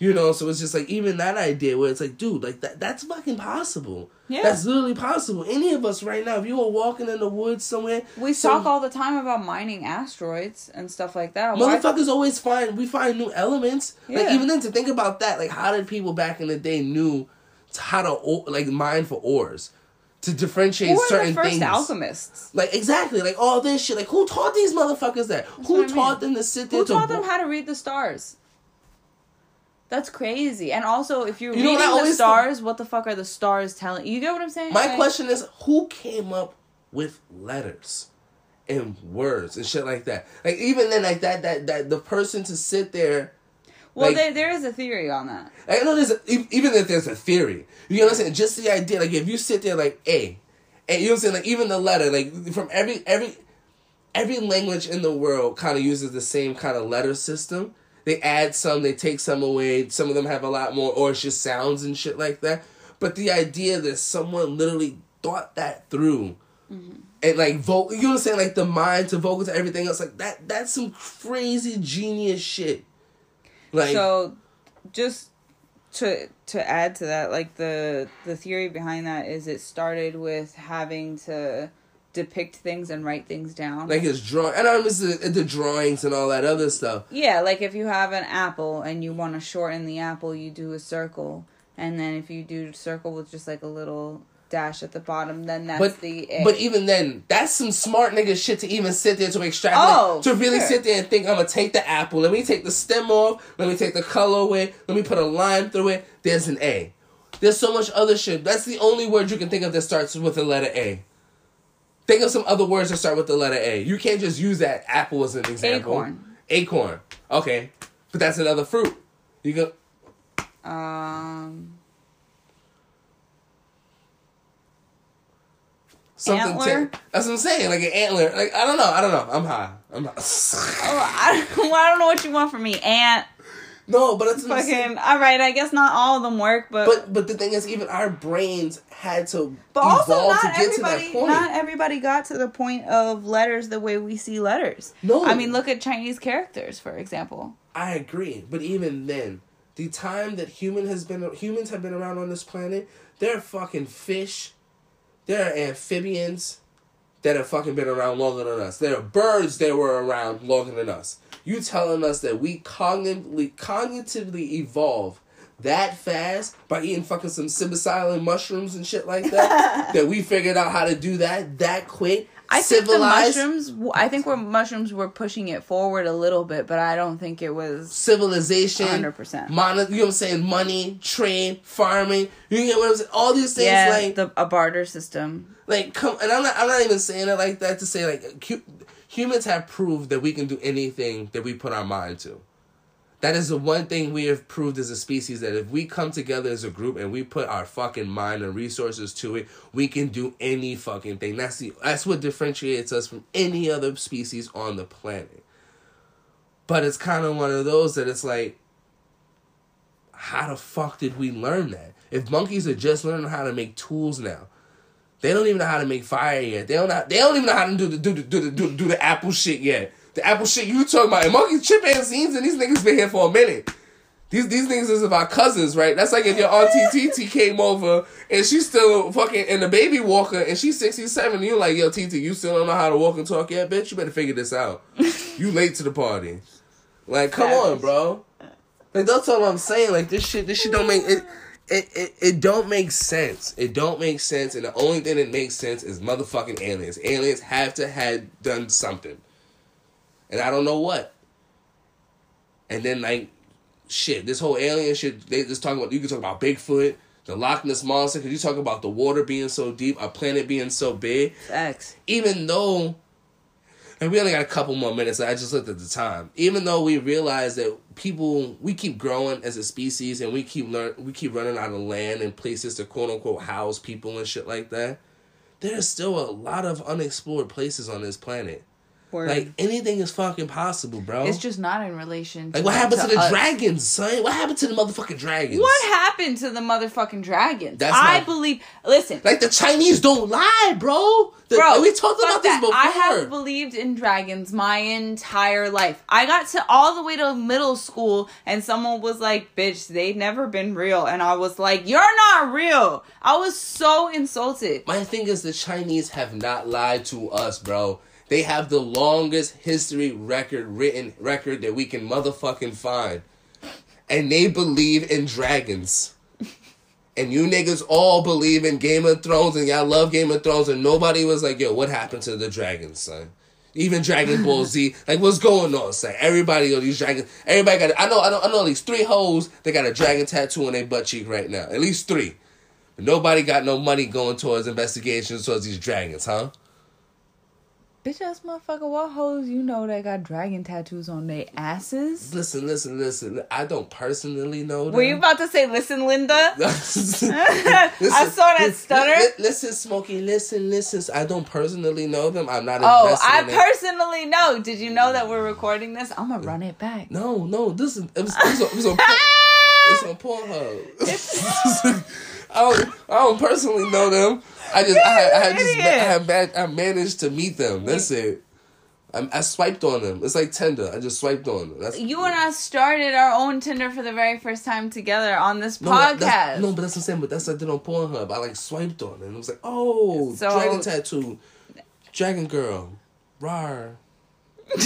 You know, so it's just like even that idea where it's like, dude, like that that's fucking possible. Yeah. That's literally possible. Any of us right now, if you were walking in the woods somewhere, We some- talk all the time about mining asteroids and stuff like that. Why- Motherfuckers always find we find new elements. Yeah. Like even then to think about that, like how did people back in the day knew how to like mine for ores to differentiate certain things? alchemists? Like exactly, like all this shit. Like who taught these motherfuckers that? who what I taught mean. them to sit there Who to taught bo- them how to read the stars? That's crazy. And also, if you're You know reading I the stars, what the fuck are the stars telling you? Get what I'm saying? My Like, question is, who came up with letters and words and shit like that? Like even then, like that, that, that the person to sit there Well, Like- there, there is a theory on that. I know there's a, even if there's a theory, you know what I'm saying? Just the idea, like if you sit there like A, and you know what I'm saying, like even the letter, like from every every every language in the world kind of uses the same kind of letter system. They add some, they take some away. Some of them have a lot more, or it's just sounds and shit like that. But the idea that someone literally thought that through. Mm-hmm. And like vocal, you know what I'm saying? Like the mind to vocal to everything else, like that. That's some crazy genius shit. Like so just to to add to that like the the theory behind that is it started with having to depict things and write things down like his drawing. And I was the, the drawings and all that other stuff. yeah like if you have an apple and you want to shorten the apple you do a circle and then if you do a circle with just like a little dash at the bottom then that's But the A. but even then, that's some smart nigga shit to even sit there to extract. Oh, to really sure. sit there and think I'm gonna take the apple. Let me take the stem off. Let me take the color away. Let me put a line through it. There's an A. There's so much other shit. That's the only word you can think of that starts with the letter A. Think of some other words that start with the letter A. You can't just use that apple as an example. Acorn. Acorn. Okay, but that's another fruit. You go. um Something Antler? to- that's what I'm saying. Like an antler. Like I don't know. I don't know. I'm high. I'm high. oh, I, well, I don't know what you want from me ant no, but it's what I'm saying. fucking all right i guess not all of them work but But but the thing is, even our brains had to But also, not to get to everybody, that point. not everybody got to the point of letters the way we see letters. No. I mean, look at Chinese characters, for example. I agree, but even then, the time that human has been humans have been around on this planet, there are fucking fish, there are amphibians that have fucking been around longer than us. There are birds that were around longer than us. You telling us that we cognitively cognitively evolve that fast by eating fucking some psilocybin mushrooms and shit like that? that we figured out how to do that that quick? I think the mushrooms. I think we're mushrooms were pushing it forward a little bit, but I don't think it was. civilization, 100%. Mono, you know what I'm saying? Money, trade, farming. You get what I'm saying? All these things, Yeah, like, the a barter system. like come. And I'm not, I'm not even saying it like that to say like hu- humans have proved that we can do anything that we put our mind to. That is the one thing we have proved as a species that if we come together as a group and we put our fucking mind and resources to it, we can do any fucking thing. That's the that's what differentiates us from any other species on the planet. But it's kind of one of those that it's like, how the fuck did we learn that? If monkeys are just learning how to make tools now, they don't even know how to make fire yet. They don't. Know, they don't even know how to do the do the do the do, do the apple shit yet. The apple shit you talking about? And monkeys, chimpanzees, and scenes and these niggas been here for a minute. These these niggas is about cousins, right? That's like if your auntie TT came over and she's still fucking in the baby walker and she's sixty seven. You like yo TT, you still don't know how to walk and talk yet, bitch. You better figure this out. you late to the party. Like, come on, bro. Like that's all I'm saying. Like this shit, this shit don't make it. It, it, it don't make sense. It don't make sense, and the only thing that makes sense is motherfucking aliens. Aliens have to have done something, and I don't know what. And then like, shit, this whole alien shit. They just talking about. You can talk about Bigfoot, the Loch Ness monster, because you talk about the water being so deep, our planet being so big X. even though and we only got a couple more minutes i just looked at the time even though we realize that people we keep growing as a species and we keep learn we keep running out of land and places to quote unquote house people and shit like that. There's still a lot of unexplored places on this planet Word. like anything is fucking possible bro it's just not in relation. To, like what happened to, the us. dragons son what happened to the motherfucking dragons What happened to the motherfucking dragons? That's I not- believe. Listen, like the chinese don't lie bro The- Bro, we talked about this before I have believed in dragons my entire life. I got to all the way to middle school and someone was like, bitch, they've never been real. And I was like, you're not real. I was so insulted. My thing is the Chinese have not lied to us, bro. They have the longest history record written record that we can motherfucking find. And they believe in dragons. And you niggas all believe in Game of Thrones and y'all love Game of Thrones and nobody was like, yo, what happened to the dragons, son? Even Dragon Ball Z, like what's going on, son? Everybody on these dragons, everybody got. I know, I know, I know. At least three hoes that got a dragon tattoo on their butt cheek right now. At least three. But nobody got no money going towards investigations towards these dragons, huh? Bitch ass motherfucker, what hoes you know that got dragon tattoos on their asses? Listen, listen, listen. I don't personally know them. Were you about to say, listen, Linda? Listen, I saw that stutter. listen, Smokey. Listen, listen. I don't personally know them. I'm not. Oh, I in it. personally know. Did you know that we're recording this? I'm gonna run it back. No, no. This is it was, it was, on- it was. Porn- It's on Pornhub. I don't. I don't personally know them. I just. I, I have just. I have. man- I managed to meet them. That's it. I, I swiped on them. It's like Tinder. I just swiped on them. That's You and I started our own Tinder for the very first time together on this No, podcast. no, but that's the I'm. But that's what I did on Pornhub. I like swiped on it. And it was like, oh, So- dragon tattoo, dragon girl, rar.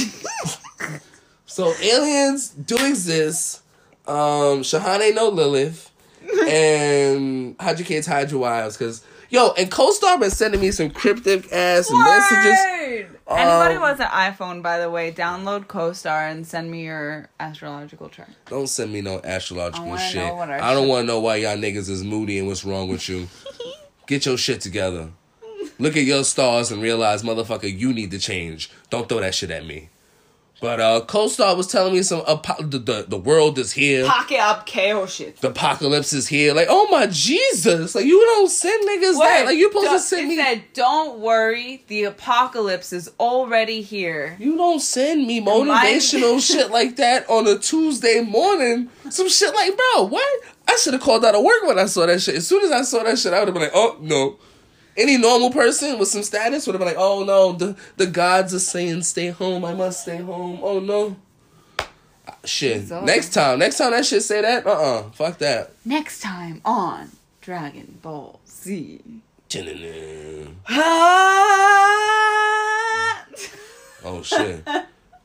so aliens do exist. Um, Shahan ain't no Lilith, and Hydra Kids, Hydra Wives. Cause yo, and CoStar been sending me some cryptic ass messages. Word! Anybody Um, who has an iPhone, by the way, download CoStar and send me your astrological chart. Don't send me no astrological I shit. know what our I don't want to know why y'all niggas is moody and what's wrong with you. Get your shit together. Look at your stars and realize, motherfucker, you need to change. Don't throw that shit at me. But uh CoStar was telling me some apo- the, the the world is here. Pocket up KO shit. The apocalypse is here. Like, oh my Jesus! Like you don't send niggas that. Like you supposed to Don't- send it me. said, don't worry, the apocalypse is already here. You don't send me motivational shit like that on a Tuesday morning. Some shit like, bro, what? I should have called out of work when I saw that shit. As soon as I saw that shit, I would have been like, oh no. Any normal person with some status would have been like, oh no, the, the gods are saying stay home. I must stay home. Oh no. Shit. So- Next time, next time that shit say that, uh uh Fuck that. Next time on Dragon Ball Z. Oh shit.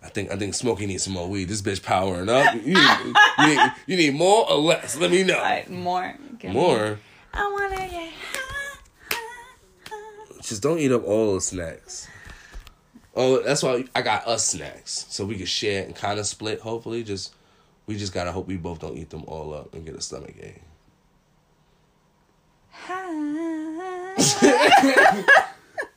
I think I think Smokey needs some more weed. This bitch powering up. You need, you need, you need more or less? Let me know. Alright, more. Give me- More. I wanna get Just don't eat up all the snacks. Oh, that's why I got us snacks so we can share and kind of split. Hopefully, just we just gotta hope we both don't eat them all up and get a stomach ache.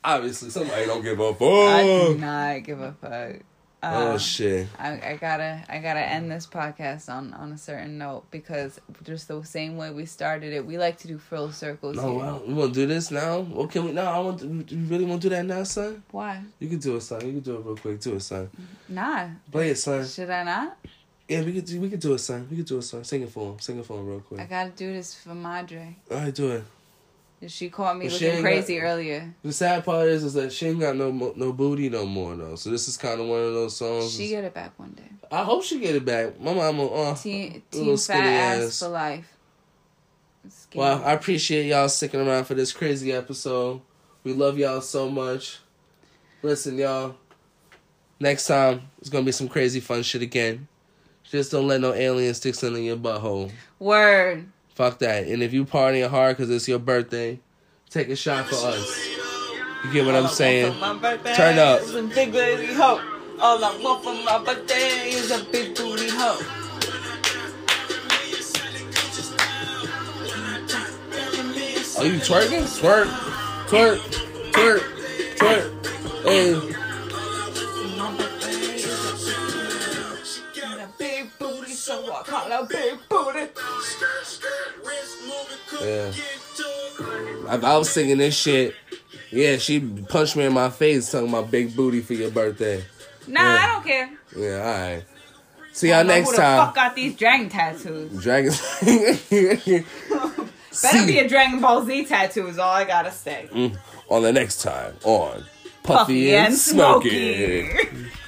Obviously, somebody don't give a fuck. I do not give a fuck. Oh Uh, shit! I, I gotta I gotta end this podcast on on a certain note because just the same way we started it, we like to do full circles No, don't- we want to do this now. What can we? No, I want. To, you really want to do that now, son? Why? You can do it, son. You can do it real quick. Do it, son. Nah. Play it, son. Should I not? Yeah, we could. Do, we could do it, son. We could do it, son. Sing it for him. Sing it for him real quick. I gotta do this for Madre. All right, do it. She caught me But looking crazy got- earlier. The sad part is, is that she ain't got no no booty no more though. So this is kind of one of those songs. She get it back one day. I hope she get it back. My mama, uh, team skinny fat ass ass. for life. Well, I appreciate y'all sticking around for this crazy episode. We love y'all so much. Listen, y'all. Next time it's gonna be some crazy fun shit again. Just don't let no alien stick something in your butthole. Word. Fuck that. And if you partying hard because it's your birthday, take a shot for us. You get what I'm saying? Turn up. Big booty hoe. All I want for my birthday is a big booty hoe. Are you twerking? Twerk, twerk, twerk, twerk. Hey, so I call her big booty. yeah. If I was singing this shit, yeah, she punched me in my face talking about big booty for your birthday. Nah, Yeah. I don't care. Yeah, alright. See I y'all don't next who the fuck time. got these dragon tattoos? Dragons. Better be a Dragon Ball Z tattoo is all I gotta say. Mm. on the next time on Puffy, Puffy and and Smokey. Smokey.